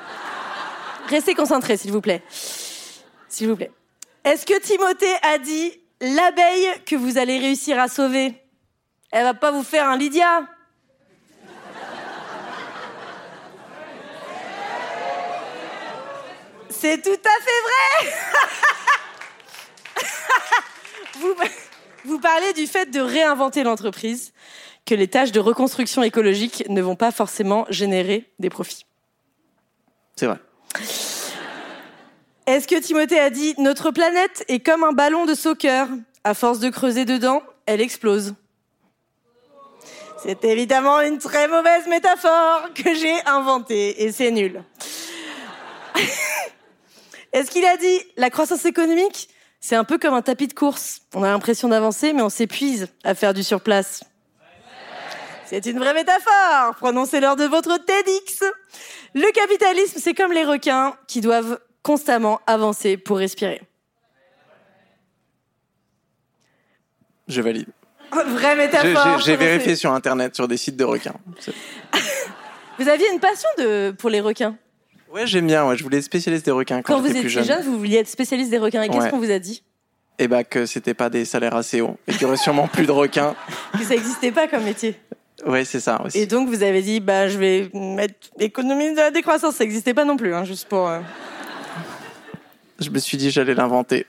restez concentrés, s'il vous plaît. S'il vous plaît. Est-ce que Timothée a dit l'abeille que vous allez réussir à sauver? Elle va pas vous faire un Lydia C'est tout à fait vrai [laughs] vous, vous parlez du fait de réinventer l'entreprise que les tâches de reconstruction écologique ne vont pas forcément générer des profits. C'est vrai. Est-ce que Timothée a dit notre planète est comme un ballon de soccer À force de creuser dedans, elle explose. C'est évidemment une très mauvaise métaphore que j'ai inventée et c'est nul. [laughs] Est-ce qu'il a dit la croissance économique C'est un peu comme un tapis de course. On a l'impression d'avancer mais on s'épuise à faire du surplace. C'est une vraie métaphore. Prononcez lors de votre TEDx. Le capitalisme, c'est comme les requins qui doivent constamment avancer pour respirer. Je valide. Vraie métaphore. J'ai vérifié sur Internet, sur des sites de requins. [laughs] Vous aviez une passion de, pour les requins? Ouais, j'aime bien. Ouais. Je voulais être spécialiste des requins quand, quand vous étiez jeune. jeune. Vous vouliez être spécialiste des requins. Et qu'est-ce qu'on vous a dit? Eh ben que c'était pas des salaires assez hauts et qu'il y aurait sûrement plus de requins. [laughs] que ça n'existait pas comme métier. Oui, c'est ça aussi. Et donc, vous avez dit, bah, je vais mettre économie de la décroissance. Ça n'existait pas non plus, hein, juste pour. Euh. Je me suis dit, j'allais l'inventer.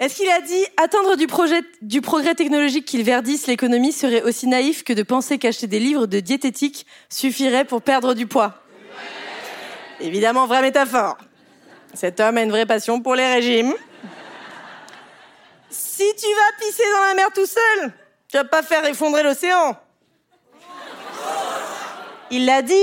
Est-ce qu'il a dit atteindre du, projet, du progrès technologique qu'il verdisse l'économie serait aussi naïf que de penser qu'acheter des livres de diététique suffirait pour perdre du poids? Évidemment, vraie métaphore. Cet homme a une vraie passion pour les régimes. Si tu vas pisser dans la mer tout seul, tu vas pas faire effondrer l'océan. Il l'a dit.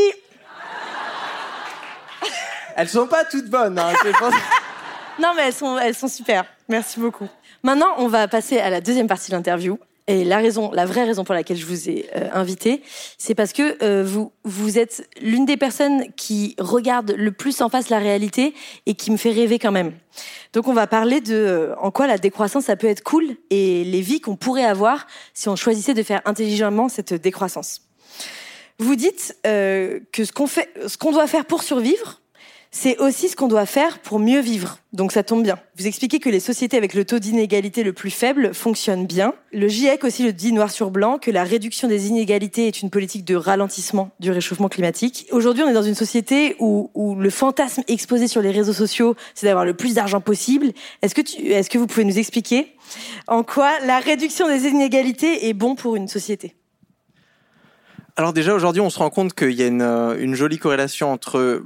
Elles sont pas toutes bonnes. Hein, [laughs] non, mais elles sont, elles sont super. Merci beaucoup. Maintenant, on va passer à la deuxième partie de l'interview. Et la raison, la vraie raison pour laquelle je vous ai euh, invité, c'est parce que euh, vous, vous êtes l'une des personnes qui regarde le plus en face la réalité et qui me fait rêver quand même. Donc, on va parler de euh, en quoi la décroissance ça peut être cool et les vies qu'on pourrait avoir si on choisissait de faire intelligemment cette décroissance. Vous dites euh, que ce qu'on fait, ce qu'on doit faire pour survivre, c'est aussi ce qu'on doit faire pour mieux vivre. Donc ça tombe bien. Vous expliquez que les sociétés avec le taux d'inégalité le plus faible fonctionnent bien. Le GIEC aussi le dit noir sur blanc que la réduction des inégalités est une politique de ralentissement du réchauffement climatique. Aujourd'hui, on est dans une société où, où le fantasme exposé sur les réseaux sociaux, c'est d'avoir le plus d'argent possible. Est-ce que, est-ce que vous pouvez nous expliquer en quoi la réduction des inégalités est bon pour une société? Alors déjà, aujourd'hui, on se rend compte qu'il y a une, une jolie corrélation entre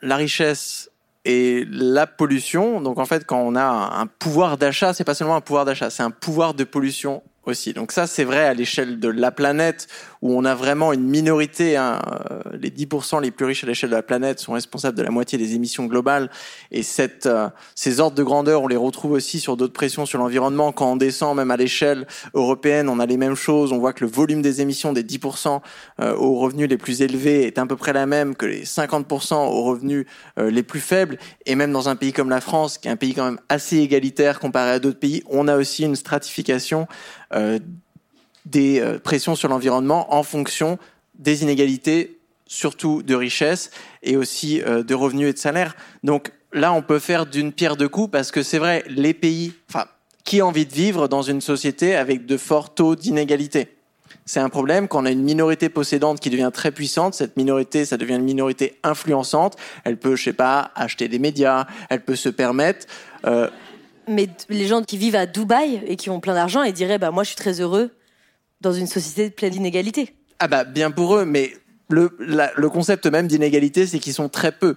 la richesse et la pollution. Donc en fait, quand on a un pouvoir d'achat, c'est pas seulement un pouvoir d'achat, c'est un pouvoir de pollution aussi. Donc ça, c'est vrai à l'échelle de la planète où on a vraiment une minorité. Hein, euh, les 10% les plus riches à l'échelle de la planète sont responsables de la moitié des émissions globales. Et cette, euh, ces ordres de grandeur, on les retrouve aussi sur d'autres pressions sur l'environnement. Quand on descend même à l'échelle européenne, on a les mêmes choses. On voit que le volume des émissions des 10% euh, aux revenus les plus élevés est à peu près la même que les 50% aux revenus les plus faibles. Et même dans un pays comme la France, qui est un pays quand même assez égalitaire comparé à d'autres pays, on a aussi une stratification euh, des euh, pressions sur l'environnement en fonction des inégalités, surtout de richesse et aussi euh, de revenus et de salaires. Donc là, on peut faire d'une pierre deux coups parce que c'est vrai, les pays, enfin, qui a envie de vivre dans une société avec de forts taux d'inégalité? C'est un problème quand on a une minorité possédante qui devient très puissante. Cette minorité, ça devient une minorité influençante. Elle peut, je sais pas, acheter des médias. Elle peut se permettre euh, mais les gens qui vivent à Dubaï et qui ont plein d'argent, ils diraient bah moi je suis très heureux dans une société pleine d'inégalités. Ah bah bien pour eux, mais le, concept même d'inégalité, c'est qu'ils sont très peu.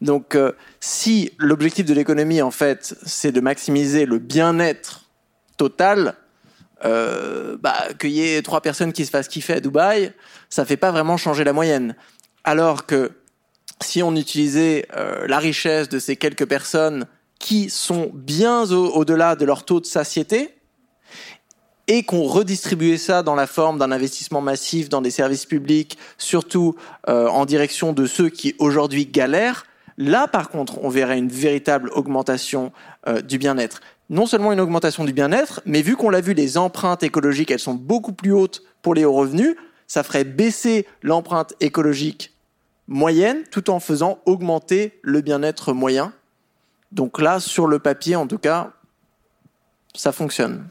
Donc euh, si l'objectif de l'économie en fait, c'est de maximiser le bien-être total, euh, bah, qu'il y ait trois personnes qui se fassent kiffer à Dubaï, ça fait pas vraiment changer la moyenne. Alors que si on utilisait euh, la richesse de ces quelques personnes qui sont bien au-delà de leur taux de satiété et qu'on redistribuait ça dans la forme d'un investissement massif dans des services publics, surtout euh, en direction de ceux qui aujourd'hui galèrent, là par contre on verrait une véritable augmentation euh, du bien-être. Non seulement une augmentation du bien-être, mais vu qu'on l'a vu, les empreintes écologiques, elles sont beaucoup plus hautes pour les hauts revenus, ça ferait baisser l'empreinte écologique moyenne tout en faisant augmenter le bien-être moyen donc là, sur le papier, en tout cas, ça fonctionne.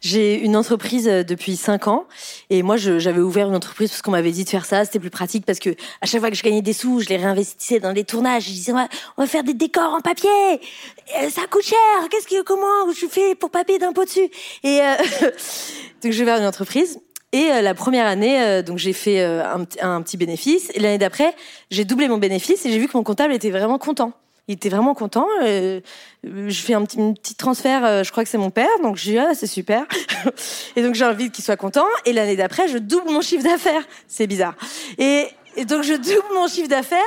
J'ai une entreprise euh, depuis 5 ans et moi j'avais ouvert une entreprise parce qu'on m'avait dit de faire ça, c'était plus pratique parce que à chaque fois que je gagnais des sous, je les réinvestissais dans les tournages. Je disais on va, faire des décors en papier, euh, ça coûte cher. Qu'est-ce que comment je fais pour papier d'impôt dessus? Et euh, [laughs] donc j'ai ouvert une entreprise et la première année, donc j'ai fait un, un, petit bénéfice. Et l'année d'après, j'ai doublé mon bénéfice et j'ai vu que mon comptable était vraiment content il était vraiment content. Euh, je fais un petit, transfert, euh, je crois que c'est mon père, donc je dis ah c'est super. [laughs] et donc j'ai envie qu'il soit content. Et l'année d'après, je double mon chiffre d'affaires. C'est bizarre. Et donc je double mon chiffre d'affaires.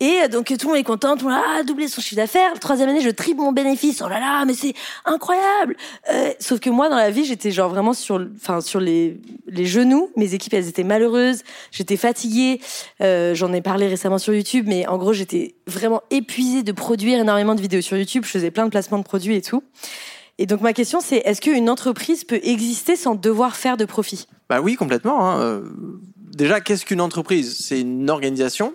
Et donc tout le monde est content, tout le monde a doublé son chiffre d'affaires. Troisième année, je triple mon bénéfice. Oh là là, mais c'est incroyable. Euh, sauf que moi, dans la vie, j'étais genre vraiment sur, enfin sur les les genoux. Mes équipes, elles étaient malheureuses. J'étais fatiguée. Euh, J'en ai parlé récemment sur YouTube, mais en gros, j'étais vraiment épuisée de produire énormément de vidéos sur YouTube. Je faisais plein de placements de produits et tout. Et donc ma question, c'est est-ce qu'une entreprise peut exister sans devoir faire de profit? Bah oui, complètement. Hein. Euh, déjà, qu'est-ce qu'une entreprise? C'est une organisation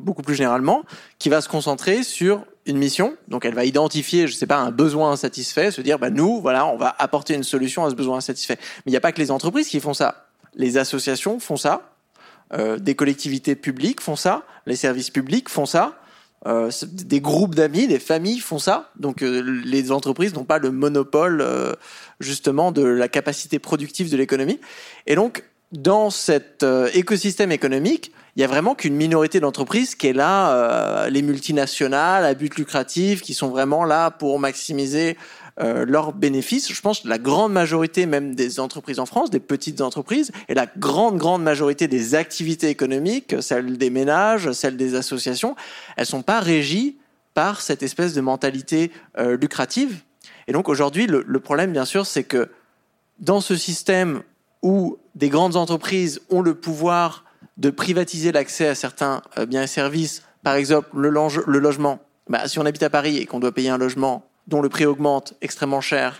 beaucoup plus généralement, qui va se concentrer sur une mission. Donc, elle va identifier, je sais pas, un besoin insatisfait, se dire, bah, nous, voilà, on va apporter une solution à ce besoin insatisfait. Mais il n'y a pas que les entreprises qui font ça. Les associations font ça. Euh, des collectivités publiques font ça. Les services publics font ça. Euh, des groupes d'amis, des familles font ça. Donc, euh, les entreprises n'ont pas le monopole, justement, de la capacité productive de l'économie. Et donc, dans cet écosystème économique, il y a vraiment qu'une minorité d'entreprises qui est là, euh, les multinationales à but lucratif, qui sont vraiment là pour maximiser euh, leurs bénéfices. Je pense que la grande majorité même des entreprises en France, des petites entreprises, et la grande, grande majorité des activités économiques, celles des ménages, celles des associations, elles sont pas régies par cette espèce de mentalité lucrative. Et donc aujourd'hui, le problème, bien sûr, c'est que dans ce système où des grandes entreprises ont le pouvoir de privatiser l'accès à certains euh, biens et services, par exemple le, logement. Bah, si on habite à Paris et qu'on doit payer un logement dont le prix augmente extrêmement cher,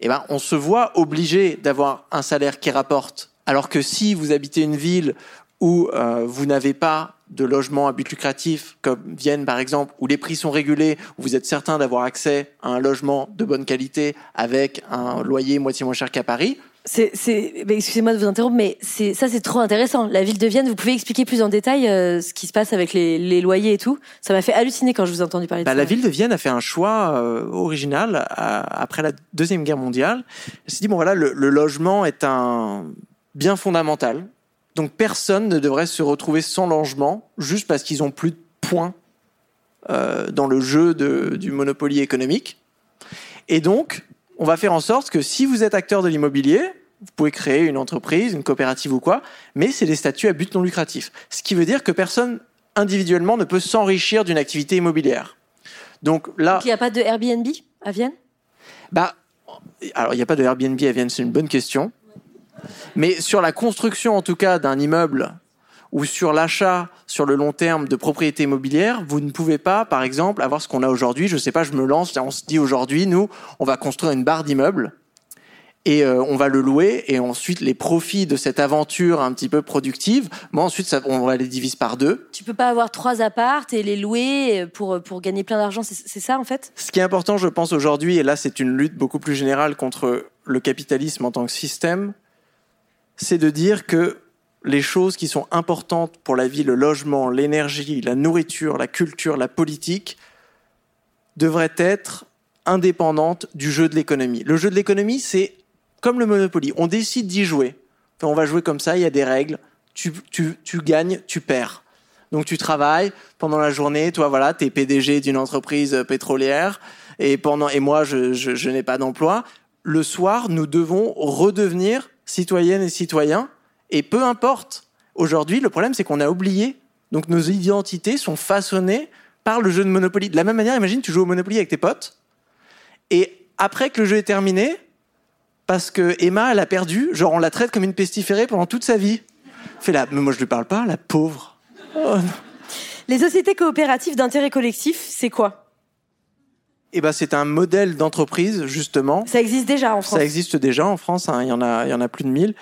eh ben, on se voit obligé d'avoir un salaire qui rapporte. Alors que si vous habitez une ville où euh, vous n'avez pas de logements à but lucratif, comme Vienne par exemple, où les prix sont régulés, où vous êtes certain d'avoir accès à un logement de bonne qualité avec un loyer moitié moins cher qu'à Paris, excusez-moi de vous interrompre, mais ça c'est trop intéressant. La ville de Vienne, vous pouvez expliquer plus en détail euh, ce qui se passe avec les, les, loyers et tout Ça m'a fait halluciner quand je vous ai entendu parler de bah, ça. La ville de Vienne a fait un choix euh, original après la deuxième guerre mondiale. Elle s'est dit bon voilà, le, le logement est un bien fondamental, donc personne ne devrait se retrouver sans logement juste parce qu'ils ont plus de points euh, dans le jeu de, du monopoly économique. Et donc on va faire en sorte que si vous êtes acteur de l'immobilier, vous pouvez créer une entreprise, une coopérative ou quoi, mais c'est des statuts à but non lucratif. Ce qui veut dire que personne individuellement ne peut s'enrichir d'une activité immobilière. Donc là, il n'y a pas de Airbnb à Vienne? Bah, alors il n'y a pas de Airbnb à Vienne, c'est une bonne question. Mais sur la construction, en tout cas, d'un immeuble ou sur l'achat sur le long terme de propriétés immobilières, vous ne pouvez pas, par exemple, avoir ce qu'on a aujourd'hui. Je ne sais pas, je me lance, on se dit aujourd'hui, nous, on va construire une barre d'immeubles et euh, on va le louer et ensuite les profits de cette aventure un petit peu productive, moi ensuite ça, on va les diviser par deux. Tu peux pas avoir trois appartes et les louer pour pour gagner plein d'argent, c'est ça en fait? Ce qui est important, je pense aujourd'hui, et là c'est une lutte beaucoup plus générale contre le capitalisme en tant que système, c'est de dire que les choses qui sont importantes pour la vie, le logement, l'énergie, la nourriture, la culture, la politique, devraient être indépendantes du jeu de l'économie. Le jeu de l'économie, c'est comme le Monopoly. On décide d'y jouer. on va jouer comme ça, il y a des règles. Tu, gagnes, tu perds. Donc tu travailles pendant la journée, toi voilà, tu es PDG d'une entreprise pétrolière et pendant et moi je, je n'ai pas d'emploi. Le soir, nous devons redevenir citoyennes et citoyens et peu importe, aujourd'hui, le problème, c'est qu'on a oublié. Donc nos identités sont façonnées par le jeu de Monopoly. De la même manière, imagine, tu joues au Monopoly avec tes potes, et après que le jeu est terminé, parce que Emma, elle a perdu, genre on la traite comme une pestiférée pendant toute sa vie. Mais moi je lui parle pas, la pauvre. Oh, Les sociétés coopératives d'intérêt collectif, c'est quoi? Eh ben, c'est un modèle d'entreprise justement. Ça existe déjà en France. Ça existe déjà en France. Hein. il y en a, il y en a plus de 1000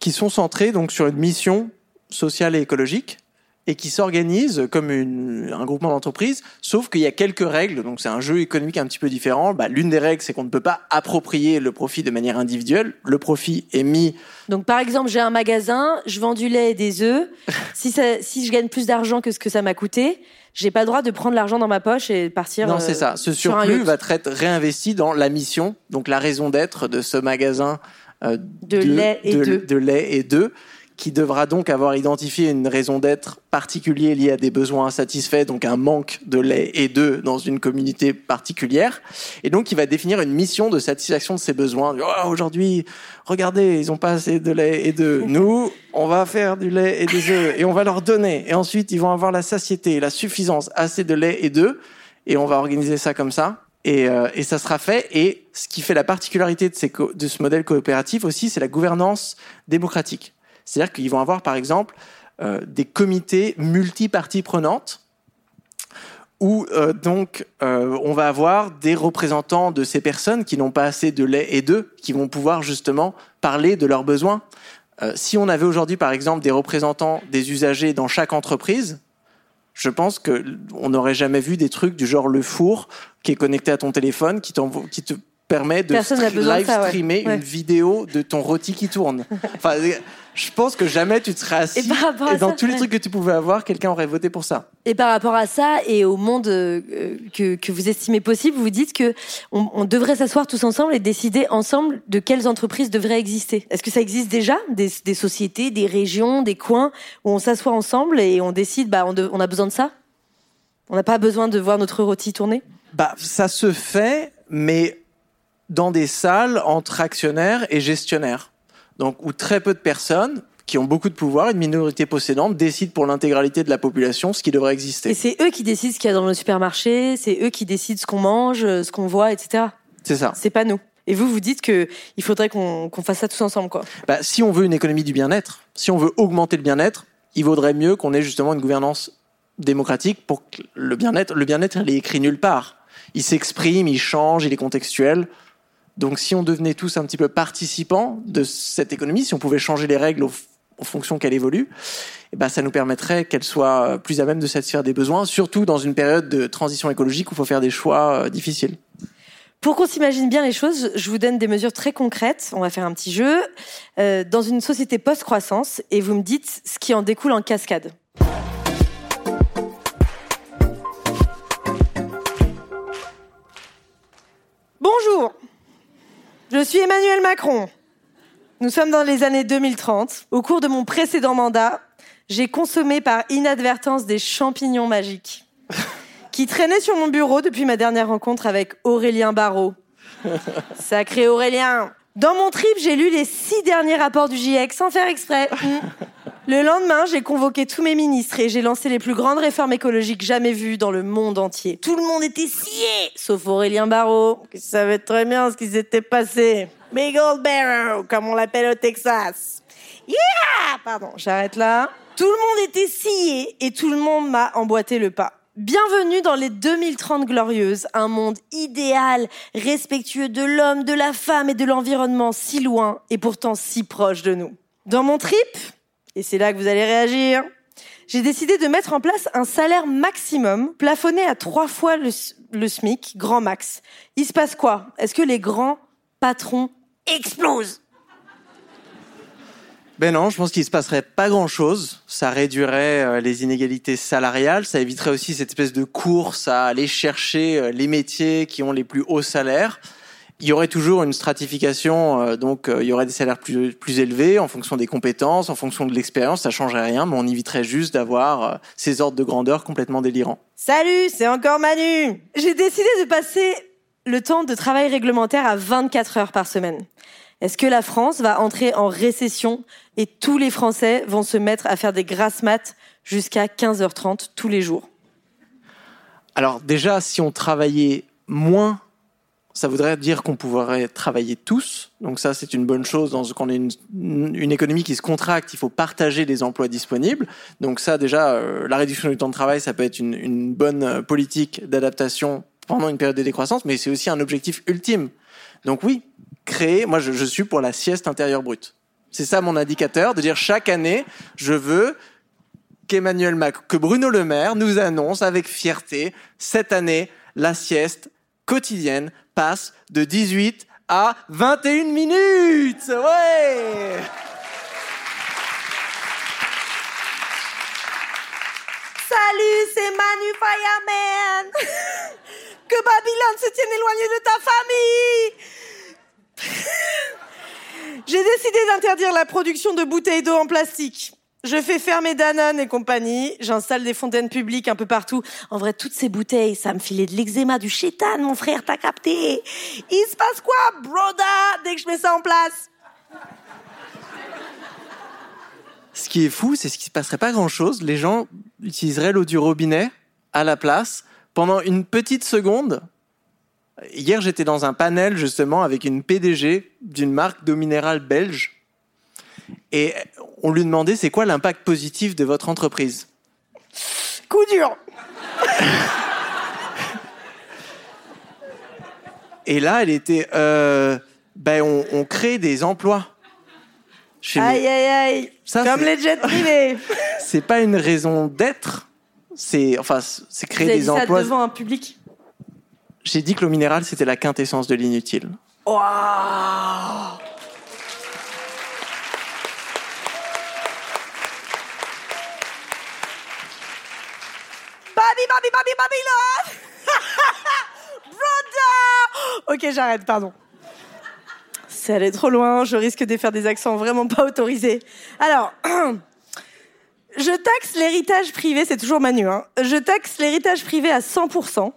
qui sont centrés donc sur une mission sociale et écologique et qui s'organisent comme une, un groupement d'entreprises, sauf qu'il y a quelques règles, donc c'est un jeu économique un petit peu différent. Bah, L'une des règles, c'est qu'on ne peut pas approprier le profit de manière individuelle. Le profit est mis... Donc par exemple, j'ai un magasin, je vends du lait et des œufs. [laughs] si, ça, si je gagne plus d'argent que ce que ça m'a coûté, j'ai pas le droit de prendre l'argent dans ma poche et partir. Non, c'est ça. Euh, Ce surplus va être réinvesti dans la mission, donc la raison d'être de ce magasin euh, de, lait et de, de lait et d'œufs qui devra donc avoir identifié une raison d'être particulière liée à des besoins insatisfaits, donc un manque de lait et d'œufs dans une communauté particulière. Et donc, il va définir une mission de satisfaction de ces besoins. Oh, aujourd'hui, regardez, ils ont pas assez de lait et d'œufs. [laughs] Nous, on va faire du lait et des œufs et on va leur donner. Et ensuite, ils vont avoir la satiété, la suffisance, assez de lait et d'œufs. Et on va organiser ça comme ça. Euh, et, ça sera fait. Et ce qui fait la particularité de, ce modèle coopératif aussi, c'est la gouvernance démocratique. C'est-à-dire qu'ils vont avoir, par exemple, euh, des comités multiparties prenantes où euh, donc on va avoir des représentants de ces personnes qui n'ont pas assez de lait et d'œufs, qui vont pouvoir justement parler de leurs besoins. si on avait aujourd'hui, par exemple, des représentants des usagers dans chaque entreprise, je pense que on n'aurait jamais vu des trucs du genre le four qui est connecté à ton téléphone, qui, qui te permet de live streamer une vidéo de ton rôti qui tourne. [laughs] enfin, je pense que jamais tu te serais assis et, dans tous les trucs que tu pouvais avoir, quelqu'un aurait voté pour ça. Et par rapport à ça et au monde euh, que, que, vous estimez possible, vous dites que on, devrait s'asseoir tous ensemble et décider ensemble de quelles entreprises devraient exister. Est-ce que ça existe déjà des, des, sociétés, des régions, des coins où on s'assoit ensemble et on décide, bah, on, on a besoin de ça? On n'a pas besoin de voir notre rôti tourner? Bah, ça se fait, mais dans des salles entre actionnaires et gestionnaires. Donc, où très peu de personnes qui ont beaucoup de pouvoir, une minorité possédante, décident pour l'intégralité de la population ce qui devrait exister. Et c'est eux qui décident ce qu'il y a dans le supermarché, c'est eux qui décident ce qu'on mange, ce qu'on voit, etc. C'est ça. C'est pas nous. Et vous, vous dites qu'il faudrait qu'on fasse ça tous ensemble, quoi. Bah, si on veut une économie du bien-être, si on veut augmenter le bien-être, il vaudrait mieux qu'on ait justement une gouvernance démocratique pour que le bien-être, le bien-être, il est écrit nulle part. Il s'exprime, il change, il est contextuel. Donc si on devenait tous un petit peu participants de cette économie, si on pouvait changer les règles en fonction qu'elle évolue, eh ben, ça nous permettrait qu'elle soit plus à même de satisfaire des besoins, surtout dans une période de transition écologique où il faut faire des choix euh, difficiles. Pour qu'on s'imagine bien les choses, je vous donne des mesures très concrètes. On va faire un petit jeu. Euh, dans une société post-croissance, et vous me dites ce qui en découle en cascade. Bonjour, je suis Emmanuel Macron. Nous sommes dans les années 2030. Au cours de mon précédent mandat, j'ai consommé par inadvertance des champignons magiques [laughs] qui traînaient sur mon bureau depuis ma dernière rencontre avec Aurélien Barraud. [laughs] Sacré Aurélien Dans mon trip, j'ai lu les six derniers rapports du GIEC sans faire exprès. [laughs] Le lendemain, j'ai convoqué tous mes ministres et j'ai lancé les plus grandes réformes écologiques jamais vues dans le monde entier. Tout le monde était scié, sauf Aurélien Barraud, qui savait très bien ce qui s'était passé. Big Old Barrow, comme on l'appelle au Texas. Yeah Pardon, j'arrête là. Tout le monde était scié et tout le monde m'a emboîté le pas. Bienvenue dans les 2030 glorieuses, un monde idéal, respectueux de l'homme, de la femme et de l'environnement si loin et pourtant si proche de nous. Dans mon trip, et c'est là que vous allez réagir, j'ai décidé de mettre en place un salaire maximum plafonné à trois fois le, SMIC, grand max. Il se passe quoi? Est-ce que les grands patrons explosent? Ben non, je pense qu'il se passerait pas grand-chose. Ça réduirait euh, les inégalités salariales, ça éviterait aussi cette espèce de course à aller chercher euh, les métiers qui ont les plus hauts salaires. Il y aurait toujours une stratification, euh, donc il y aurait des salaires plus, plus élevés en fonction des compétences, en fonction de l'expérience, ça changerait rien, mais on éviterait juste d'avoir ces ordres de grandeur complètement délirants. Salut, c'est encore Manu J'ai décidé de passer le temps de travail réglementaire à 24 heures par semaine. Est-ce que la France va entrer en récession et tous les Français vont se mettre à faire des grasses maths jusqu'à 15h30 tous les jours? Alors déjà, si on travaillait moins, ça voudrait dire qu'on pourrait travailler tous. Donc ça, c'est une bonne chose dans qu'on ait une, économie qui se contracte. Il faut partager les emplois disponibles. Donc ça, déjà, euh, la réduction du temps de travail, ça peut être une, une bonne politique d'adaptation pendant une période de décroissance, mais c'est aussi un objectif ultime. Donc oui, créer, moi je, suis pour la sieste intérieure brute. C'est ça mon indicateur, de dire chaque année, je veux qu'Emmanuel Mac, que Bruno Le Maire nous annonce avec fierté, cette année, la sieste quotidienne passe de 18 à 21 minutes. Ouais! Salut, c'est Manu Fireman. [laughs] que Babylone se tienne éloigné de ta famille. [laughs] J'ai décidé d'interdire la production de bouteilles d'eau en plastique. Je fais fermer Danone et compagnie. J'installe des fontaines publiques un peu partout. En vrai, toutes ces bouteilles, ça me filait de l'eczéma du chétan, mon frère, t'as capté. Il se passe quoi, broda, dès que je mets ça en place? Ce qui est fou, c'est ce qui se passerait pas grand chose. Les gens utiliseraient l'eau du robinet à la place pendant une petite seconde. Hier, j'étais dans un panel justement avec une PDG d'une marque d'eau minérale belge. Et on lui demandait c'est quoi l'impact positif de votre entreprise? Coup dur [laughs] Et là, elle était euh, ben on, on, crée des emplois. Chez aïe, aïe, aïe. Ça, Comme les jets privés. [laughs] c'est pas une raison d'être. C'est enfin, c'est créer Vous avez des dit ça emplois. devant un public. J'ai dit que l'eau minérale, c'était la quintessence de l'inutile. Wow. Babi, babi, babi, Babylone Brother Ok, j'arrête, pardon. C'est allé trop loin, je risque de faire des accents vraiment pas autorisés. Alors, [clears throat] je taxe l'héritage privé, c'est toujours Manu, hein. Je taxe l'héritage privé à 100%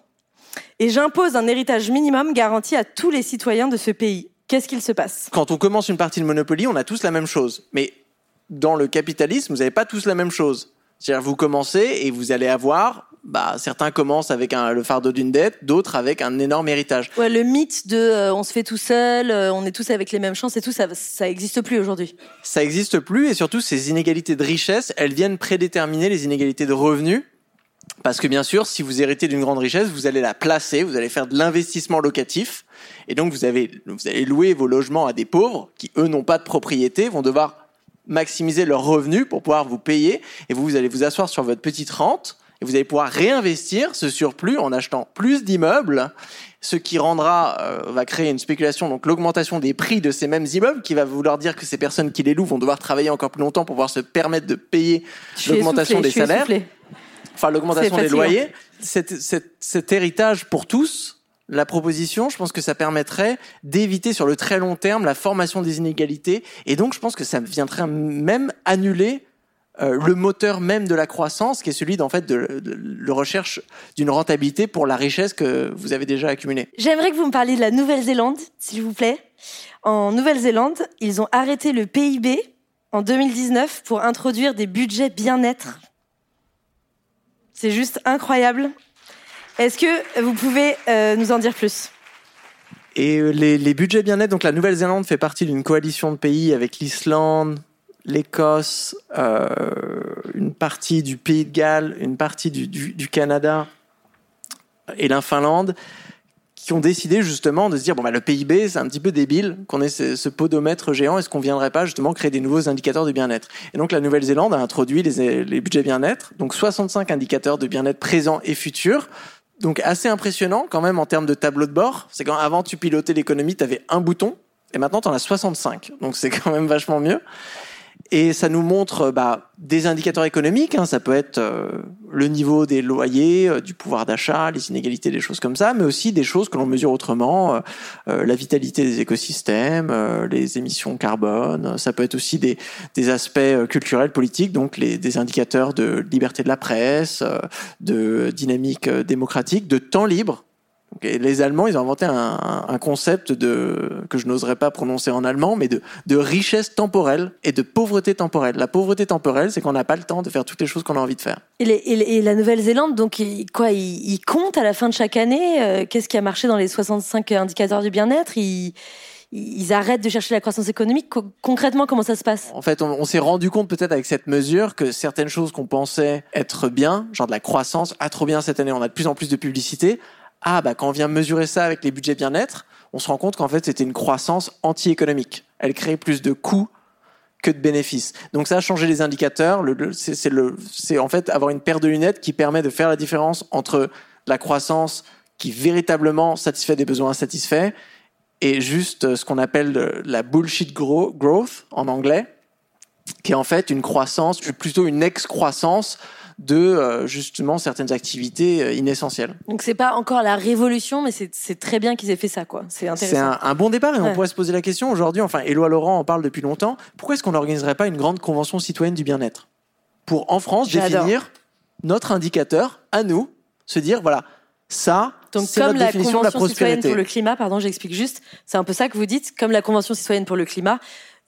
et j'impose un héritage minimum garanti à tous les citoyens de ce pays. Qu'est-ce qu'il se passe? Quand on commence une partie de Monopoly, on a tous la même chose. Mais dans le capitalisme, vous n'avez pas tous la même chose. C'est-à-dire, vous commencez et vous allez avoir bah, certains commencent avec un, le fardeau d'une dette, d'autres avec un énorme héritage. Ouais, le mythe de euh, on se fait tout seul, euh, on est tous avec les mêmes chances et tout, ça, ça existe plus aujourd'hui. Ça existe plus et surtout ces inégalités de richesse, elles viennent prédéterminer les inégalités de revenus. Parce que bien sûr, si vous héritez d'une grande richesse, vous allez la placer, vous allez faire de l'investissement locatif, et donc vous, avez, vous allez louer vos logements à des pauvres qui, eux, n'ont pas de propriété, vont devoir maximiser leurs revenus pour pouvoir vous payer. Et vous, vous allez vous asseoir sur votre petite rente et vous allez pouvoir réinvestir ce surplus en achetant plus d'immeubles, ce qui rendra, euh, va créer une spéculation, donc l'augmentation des prix de ces mêmes immeubles, qui va vouloir dire que ces personnes qui les louent vont devoir travailler encore plus longtemps pour pouvoir se permettre de payer l'augmentation des salaires, enfin l'augmentation des loyers. Cet, cet, cet héritage pour tous, la proposition, je pense que ça permettrait d'éviter sur le très long terme la formation des inégalités, et donc je pense que ça viendrait même annuler euh, le moteur même de la croissance, qui est celui d'en fait de, de, recherche d'une rentabilité pour la richesse que vous avez déjà accumulée. J'aimerais que vous me parliez de la Nouvelle-Zélande, s'il vous plaît. En Nouvelle-Zélande, ils ont arrêté le PIB en 2019 pour introduire des budgets bien-être. C'est juste incroyable. Est-ce que vous pouvez euh, nous en dire plus? Et euh, les, budgets bien-être, donc la Nouvelle-Zélande fait partie d'une coalition de pays avec l'Islande, l'Écosse, euh, une partie du Pays de Galles, une partie du, du Canada et la Finlande, qui ont décidé justement de se dire bon bah le PIB c'est un petit peu débile qu'on ait ce, podomètre géant. Est-ce qu'on viendrait pas justement créer des nouveaux indicateurs de bien-être? Et donc la Nouvelle-Zélande a introduit les, les budgets bien-être. Donc 65 indicateurs de bien-être présents et futurs. Donc assez impressionnant quand même en termes de tableau de bord. C'est quand avant tu pilotais l'économie tu avais un bouton. Et maintenant tu en as 65 donc c'est quand même vachement mieux et ça nous montre bah, des indicateurs économiques. Hein. Ça peut être euh, le niveau des loyers, euh, du pouvoir d'achat, les inégalités, des choses comme ça, mais aussi des choses que l'on mesure autrement, euh, euh la vitalité des écosystèmes, euh, les émissions carbone. Ça peut être aussi des, des aspects culturels, politiques, donc les, des indicateurs de liberté de la presse, de dynamique démocratique, de temps libre et les Allemands, ils ont inventé un, un concept de que je n'oserais pas prononcer en allemand, mais de, de, richesse temporelle et de pauvreté temporelle. La pauvreté temporelle, c'est qu'on n'a pas le temps de faire toutes les choses qu'on a envie de faire. Et, les, et la Nouvelle-Zélande, donc quoi, ils, ils, comptent à la fin de chaque année euh, qu'est-ce qui a marché dans les 65 indicateurs du bien-être? Ils, ils arrêtent de chercher la croissance économique. Concrètement, comment ça se passe? En fait, on, on s'est rendu compte peut-être avec cette mesure que certaines choses qu'on pensait être bien, genre de la croissance, ah trop bien cette année, on a de plus en plus de publicité, ah bah quand on vient mesurer ça avec les budgets bien-être, on se rend compte qu'en fait c'était une croissance anti-économique. Elle crée plus de coûts que de bénéfices. Donc ça a changé les indicateurs. C'est en fait avoir une paire de lunettes qui permet de faire la différence entre la croissance qui véritablement satisfait des besoins insatisfaits et juste ce qu'on appelle la bullshit growth en anglais, qui est en fait une croissance, plutôt une excroissance de euh, justement certaines activités euh, inessentielles. Donc c'est pas encore la révolution, mais c'est très bien qu'ils aient fait ça, quoi. C'est intéressant. C'est un, un, bon départ et ouais. on pourrait se poser la question aujourd'hui. Enfin, Éloi Laurent en parle depuis longtemps. Pourquoi est-ce qu'on n'organiserait pas une grande convention citoyenne du bien-être? Pour en France définir notre indicateur à nous, se dire voilà ça. Donc comme la convention citoyenne pour le climat, pardon, j'explique juste. C'est un peu ça que vous dites, comme la convention citoyenne pour le climat.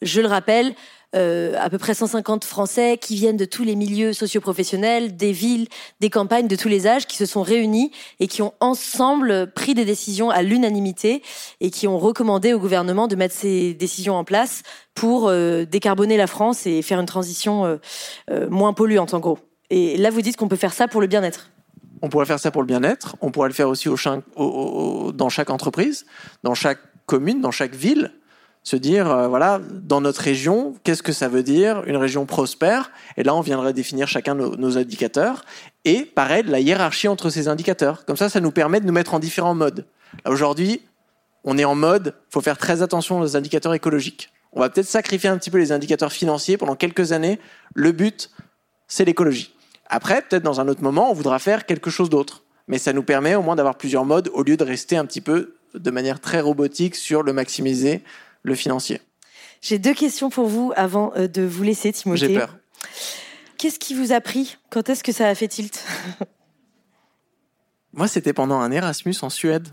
Je le rappelle, euh, à peu près 150 Français qui viennent de tous les milieux socioprofessionnels, des villes, des campagnes, de tous les âges, qui se sont réunis et qui ont ensemble pris des décisions à l'unanimité et qui ont recommandé au gouvernement de mettre ces décisions en place pour euh, décarboner la France et faire une transition euh, moins polluante en gros. Et là, vous dites qu'on peut faire ça pour le bien-être. On pourrait faire ça pour le bien-être. On pourrait le faire aussi au, au, au, dans chaque entreprise, dans chaque commune, dans chaque ville se dire, euh, voilà, dans notre région, qu'est-ce que ça veut dire une région prospère? Et là, on viendrait définir chacun nos, nos indicateurs. Et pareil, la hiérarchie entre ces indicateurs. Comme ça, ça nous permet de nous mettre en différents modes. Aujourd'hui, on est en mode, faut faire très attention aux indicateurs écologiques. On va peut-être sacrifier un petit peu les indicateurs financiers pendant quelques années. Le but, c'est l'écologie. Après, peut-être dans un autre moment, on voudra faire quelque chose d'autre. Mais ça nous permet au moins d'avoir plusieurs modes au lieu de rester un petit peu de manière très robotique sur le maximiser le financier. J'ai deux questions pour vous avant euh, de vous laisser, Timothée. J'ai peur. Qu'est-ce qui vous a pris? Quand est-ce que ça a fait tilt? [laughs] Moi, c'était pendant un Erasmus en Suède.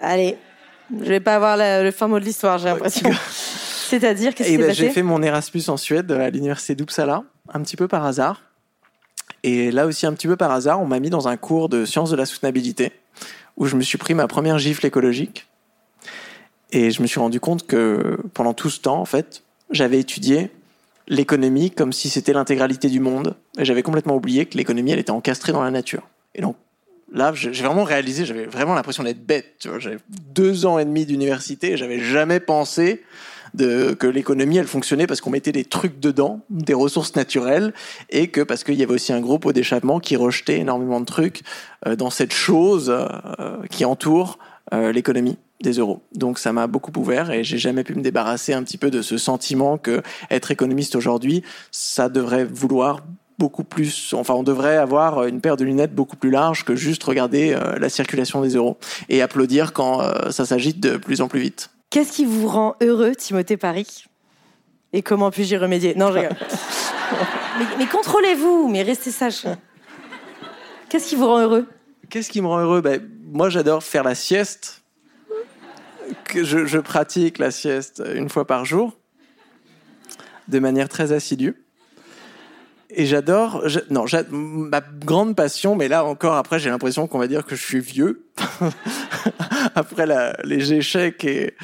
Allez, je vais pas avoir la, le fin mot de l'histoire, j'ai l'impression. [laughs] C'est-à-dire, qu'est-ce qui s'est ben, passé J'ai fait mon Erasmus en Suède à l'université d'Uppsala, un petit peu par hasard. Et là aussi, un petit peu par hasard, on m'a mis dans un cours de sciences de la soutenabilité, où je me suis pris ma première gifle écologique. Et je me suis rendu compte que pendant tout ce temps, en fait, j'avais étudié l'économie comme si c'était l'intégralité du monde. Et j'avais complètement oublié que l'économie, elle était encastrée dans la nature. Et donc, là, j'ai vraiment réalisé, j'avais vraiment l'impression d'être bête. J'avais deux ans et demi d'université et j'avais jamais pensé que l'économie elle fonctionnait parce qu'on mettait des trucs dedans, des ressources naturelles, et que parce qu'il y avait aussi un gros pot d'échappement qui rejetait énormément de trucs euh, dans cette chose euh, qui entoure euh, l'économie des euros. Donc ça m'a beaucoup ouvert et j'ai jamais pu me débarrasser un petit peu de ce sentiment que être économiste aujourd'hui, ça devrait vouloir beaucoup plus, enfin on devrait avoir une paire de lunettes beaucoup plus large que juste regarder euh, la circulation des euros et applaudir quand euh, ça s'agite de plus en plus vite. Qu'est-ce qui vous rend heureux, Timothée Paris? Et comment puis-je y remédier? Non, je rigole. [laughs] mais, mais contrôlez-vous, mais restez sage. Qu'est-ce qui vous rend heureux? Qu'est-ce qui me rend heureux? Ben, Moi j'adore faire la sieste. Que je, je pratique la sieste une fois par jour de manière très assidue. Et j'adore, non, ma grande passion, mais là encore, après, j'ai l'impression qu'on va dire que je suis vieux. [laughs] après la- les échecs et,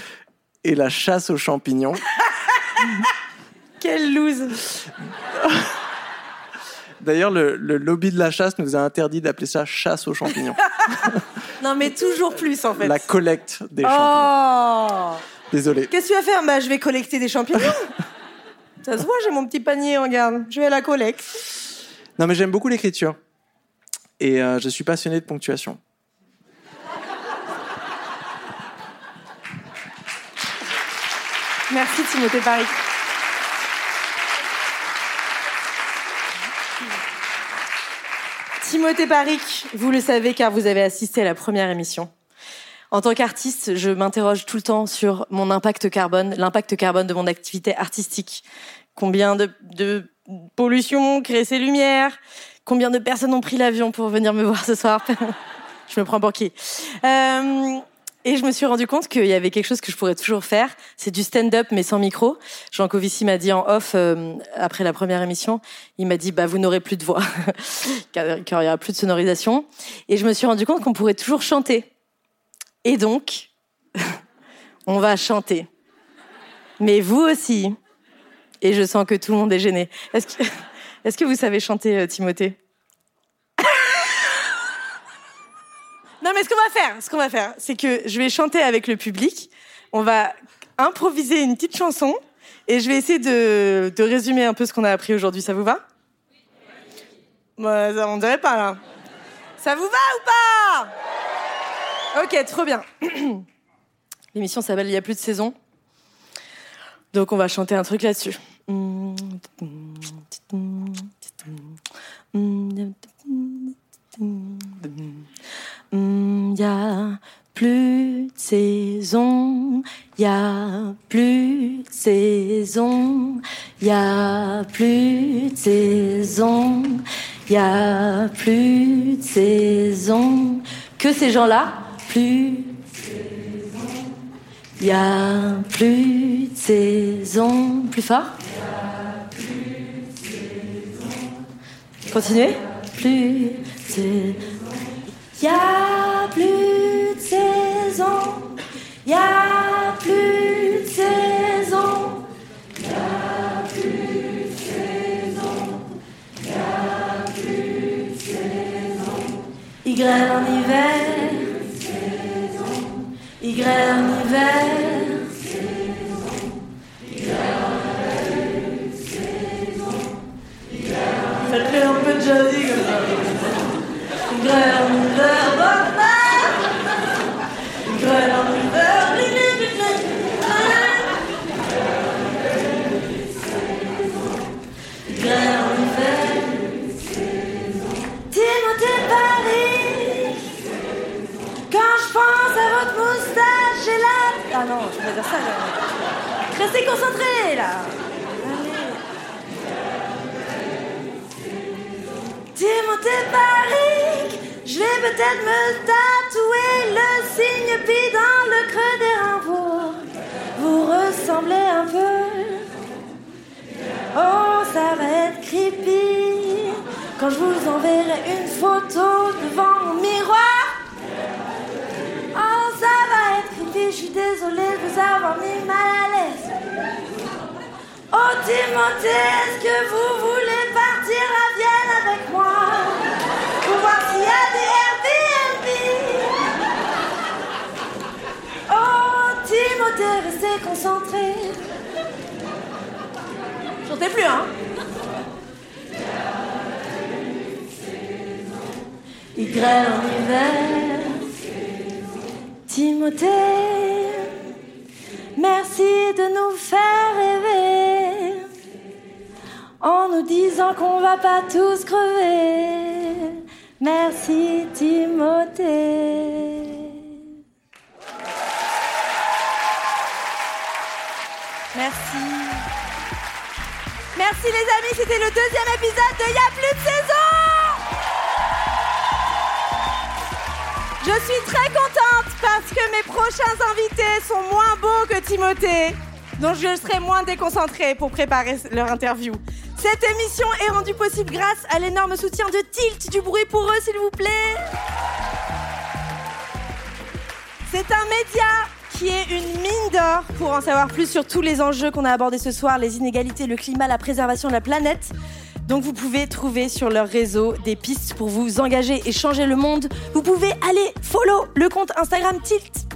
et la chasse aux champignons. Quelle loose D'ailleurs, le, le lobby de la chasse nous a interdit d'appeler ça chasse aux champignons. [laughs] Non, mais toujours plus, en fait. La collecte des champignons. Oh Désolé. Qu'est-ce que tu vas faire? Bah, je vais collecter des champignons. [laughs] Ça se voit, j'ai mon petit panier, regarde. Je vais à la collecte. Non, mais j'aime beaucoup l'écriture. Et euh, je suis passionné de ponctuation. Merci, Timothée Paris. Timothée Paris, vous le savez car vous avez assisté à la première émission. En tant qu'artiste, je m'interroge tout le temps sur mon impact carbone, l'impact carbone de mon activité artistique. Combien de, de pollution crée ces lumières? Combien de personnes ont pris l'avion pour venir me voir ce soir? [laughs] Je me prends pour qui? Euh, Et je me suis rendu compte qu'il y avait quelque chose que je pourrais toujours faire. C'est du stand-up, mais sans micro. Jean Covici m'a dit en off, euh, après la première émission, il m'a dit, bah, vous n'aurez plus de voix, [laughs] car il n'y aura plus de sonorisation. Et je me suis rendu compte qu'on pourrait toujours chanter. Et donc, [laughs] on va chanter. Mais vous aussi. Et je sens que tout le monde est gêné. Est-ce que, [laughs] est-ce que vous savez chanter, euh, Timothée? Non, mais ce qu'on va faire, ce qu'on va faire, c'est que je vais chanter avec le public. On va improviser une petite chanson et je vais essayer de, de résumer un peu ce qu'on a appris aujourd'hui. Ça vous va? Bah, On dirait pas là. Ça vous va ou pas? Ok, trop bien. [clears throat] L'émission s'appelle Il y a plus de saison. Donc on va chanter un truc là-dessus. Il y a plus de saison, il y a plus de saison, il y a plus de saison, il y a plus de saison. Que ces gens-là, plus il y a plus de saison. Plus fort? Continuez Plus de Il y a plus de saison. Y a plus de saison. Y a plus de saison. Y a plus de saison. Y pas ça. là. Restez concentrés, là. Timothée Paris, je vais peut-être me tatouer le signe pi dans le creux des reins. Vous ressemblez un peu. Oh, ça va être creepy. Quand je vous enverrai une photo devant mon miroir. Oh, ça va être creepy. Je suis désolée de vous avoir mis mal à l'aise. Oh, Timothée, est-ce que vous voulez partir à Vienne avec moi? Pour voir s'il y a des Airbnb Oh, Timothée, restez concentré. Chantez plus, hein grêle en hiver. Timothée, merci de nous faire rêver en nous disant qu'on va pas tous crever. Merci Timothée. Merci. Merci les amis, c'était le deuxième épisode de Y'a plus de saison Je suis très contente parce que mes prochains invités sont moins beaux que Timothée, donc je serai moins déconcentrée pour préparer leur interview. Cette émission est rendue possible grâce à l'énorme soutien de Tilt, du bruit pour eux s'il vous plaît. C'est un média qui est une mine d'or pour en savoir plus sur tous les enjeux qu'on a abordés ce soir, les inégalités, le climat, la préservation de la planète. Donc vous pouvez trouver sur leur réseau des pistes pour vous engager et changer le monde. Vous pouvez aller follow le compte Instagram Tilt.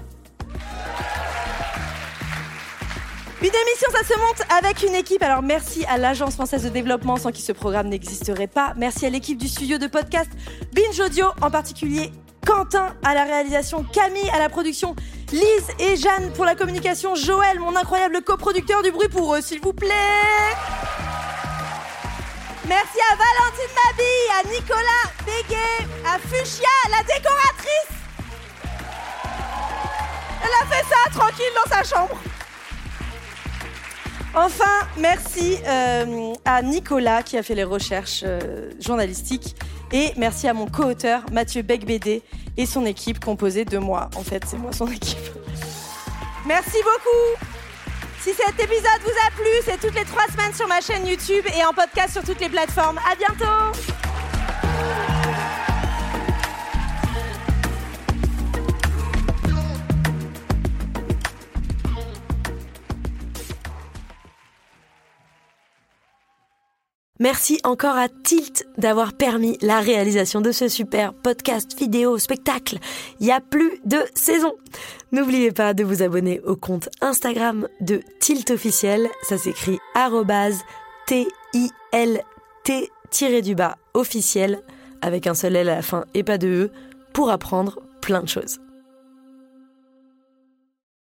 Une émission, ça se monte avec une équipe. Alors merci à l'Agence française de développement sans qui ce programme n'existerait pas. Merci à l'équipe du studio de podcast Binge Audio, en particulier Quentin à la réalisation, Camille à la production, Lise et Jeanne pour la communication, Joël, mon incroyable coproducteur du bruit pour eux, s'il vous plaît. Merci à Valentine Mabille, à Nicolas Béguet, à Fuchsia, la décoratrice. Elle a fait ça tranquille dans sa chambre. Enfin, merci euh, à Nicolas qui a fait les recherches euh, journalistiques et merci à mon co-auteur Mathieu Becbédé et son équipe composée de moi. En fait, c'est moi son équipe. Merci beaucoup. Si cet épisode vous a plu, c'est toutes les trois semaines sur ma chaîne YouTube et en podcast sur toutes les plateformes. À bientôt Merci encore à Tilt d'avoir permis la réalisation de ce super podcast vidéo spectacle. Il y a plus de saison. N'oubliez pas de vous abonner au compte Instagram de Tilt officiel. Ça s'écrit T-I-L-T du bas officiel avec un seul L à la fin et pas de E pour apprendre plein de choses.